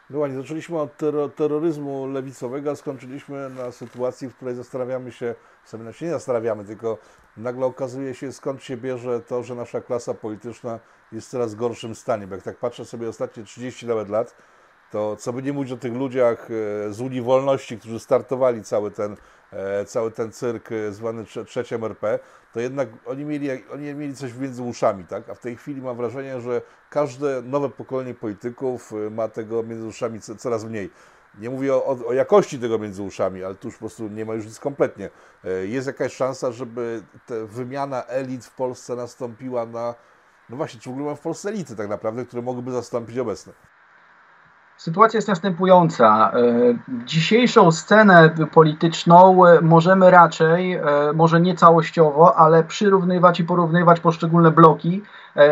Była, nie zaczęliśmy od terroryzmu lewicowego, a skończyliśmy na sytuacji, w której zastanawiamy się, sobie się nie zastanawiamy, tylko nagle okazuje się, skąd się bierze to, że nasza klasa polityczna jest w coraz gorszym stanie. Bo jak tak patrzę sobie ostatnie 30 nawet lat, to co by nie mówić o tych ludziach e, z Unii Wolności, którzy startowali cały ten, e, cały ten cyrk e, zwany trzecim RP, to jednak oni mieli, oni mieli coś między uszami, tak? A w tej chwili mam wrażenie, że każde nowe pokolenie polityków ma tego między uszami coraz mniej. Nie mówię o, o, jakości tego między uszami, ale tu już po prostu nie ma już nic kompletnie. Jest jakaś szansa, żeby wymiana elit w Polsce nastąpiła na. No właśnie, czy w ogóle ma w Polsce elity tak naprawdę, które mogłyby zastąpić obecne? Sytuacja jest następująca. E, dzisiejszą scenę polityczną e, możemy raczej, e, może nie całościowo, ale przyrównywać i porównywać poszczególne bloki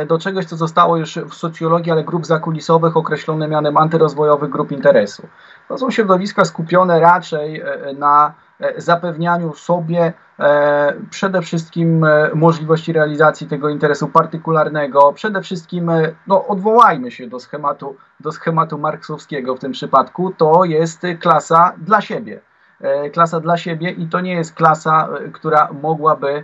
do czegoś, co zostało już w socjologii, ale grup zakulisowych określone mianem antyrozwojowych grup interesu. To są środowiska skupione raczej na zapewnianiu sobie E, przede wszystkim e, możliwości realizacji tego interesu partykularnego, przede wszystkim e, no, odwołajmy się do schematu, do schematu marksowskiego w tym przypadku, to jest klasa dla siebie. Klasa dla siebie i to nie jest klasa, która mogłaby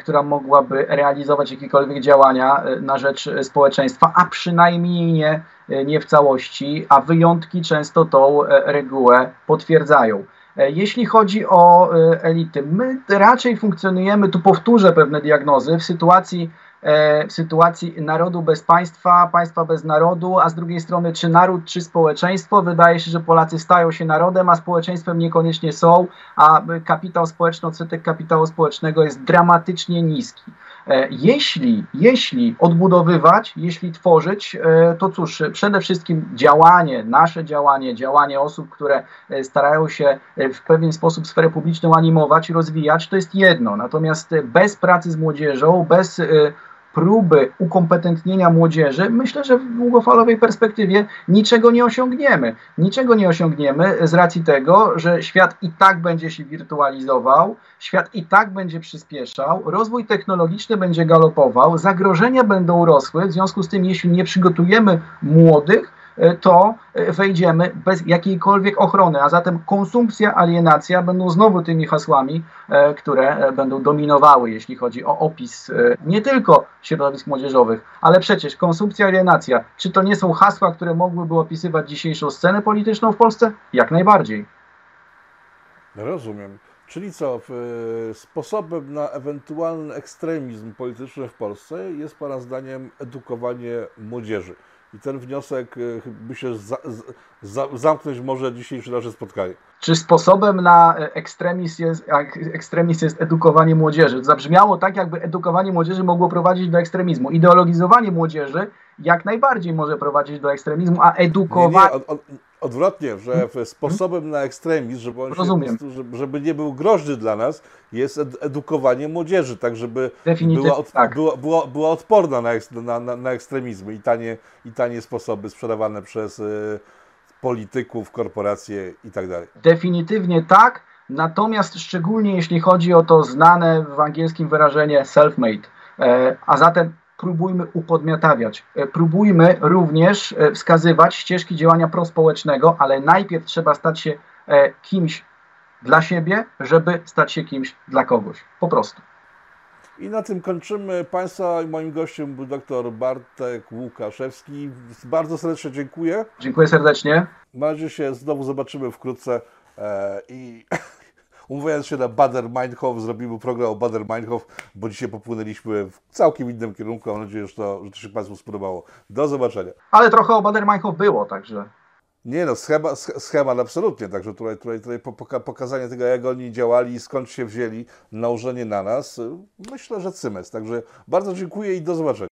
która mogłaby realizować jakiekolwiek działania na rzecz społeczeństwa, a przynajmniej nie, nie w całości, a wyjątki często tą regułę potwierdzają. E, jeśli chodzi o e, elity, my raczej funkcjonujemy, tu powtórzę pewne diagnozy, w sytuacji e, w sytuacji narodu bez państwa, państwa bez narodu, a z drugiej strony czy naród, czy społeczeństwo. Wydaje się, że Polacy stają się narodem, a społeczeństwem niekoniecznie są, a kapitał społeczny, odsetek kapitału społecznego jest dramatycznie niski. E, jeśli, jeśli odbudowywać, jeśli tworzyć, e, to cóż, przede wszystkim działanie, nasze działanie, działanie osób, które e, starają się w pewien sposób sferę publiczną animować, rozwijać, to jest jedno. Natomiast bez pracy z młodzieżą, bez próby ukompetentnienia młodzieży, myślę, że w długofalowej perspektywie niczego nie osiągniemy. Niczego nie osiągniemy z racji tego, że świat i tak będzie się wirtualizował, świat i tak będzie przyspieszał, rozwój technologiczny będzie galopował, zagrożenia będą rosły, w związku z tym, jeśli nie przygotujemy młodych, to e, wejdziemy bez jakiejkolwiek ochrony, a zatem konsumpcja, alienacja będą znowu tymi hasłami, e, które będą dominowały, jeśli chodzi o opis nie tylko środowisk młodzieżowych, ale przecież konsumpcja, alienacja, czy to nie są hasła, które mogłyby opisywać dzisiejszą scenę polityczną w Polsce? Jak najbardziej. Rozumiem. Czyli co, sposobem na ewentualny ekstremizm polityczny w Polsce jest Pana zdaniem edukowanie młodzieży. I ten wniosek e, by się za, za, zamknąć może dzisiejsze nasze spotkanie. Czy sposobem na ekstremizm jest, ekstremizm jest edukowanie młodzieży? Zabrzmiało tak, jakby edukowanie młodzieży mogło prowadzić do ekstremizmu. Ideologizowanie młodzieży jak najbardziej może prowadzić do ekstremizmu, a edukowanie... Nie, nie, odwrotnie, że hmm? sposobem na ekstremizm, żeby, on Rozumiem. Się, żeby nie był groźny dla nas, jest edukowanie młodzieży, tak żeby była, od, tak. Była, była, była, odporna na, na, na, na ekstremizmy i tanie, i tanie sposoby sprzedawane przez y, polityków, korporacje i tak dalej. Definitywnie tak, natomiast szczególnie jeśli chodzi o to znane w angielskim wyrażenie self-made, e, a zatem próbujmy upodmiotawiać. E, próbujmy również e, wskazywać ścieżki działania prospołecznego, ale najpierw trzeba stać się e, kimś dla siebie, żeby stać się kimś dla kogoś. Po prostu. I na tym kończymy. Państwa i moim gościem był dr Bartek Łukaszewski. Bardzo serdecznie dziękuję. Dziękuję serdecznie. Mam nadzieję, że się znowu zobaczymy wkrótce i Umówiając się na Bader-Meinhof, zrobimy program o Bader-Meinhof, bo dzisiaj popłynęliśmy w całkiem innym kierunku. Mam nadzieję, że to, że to się Państwu spodobało. Do zobaczenia. Ale trochę o Bader-Meinhof było, także... Nie no, schemat, schemat absolutnie, także tutaj, tutaj, tutaj pokazanie tego, jak oni działali i skąd się wzięli, nałożenie na nas, myślę, że cymes. Także bardzo dziękuję i do zobaczenia.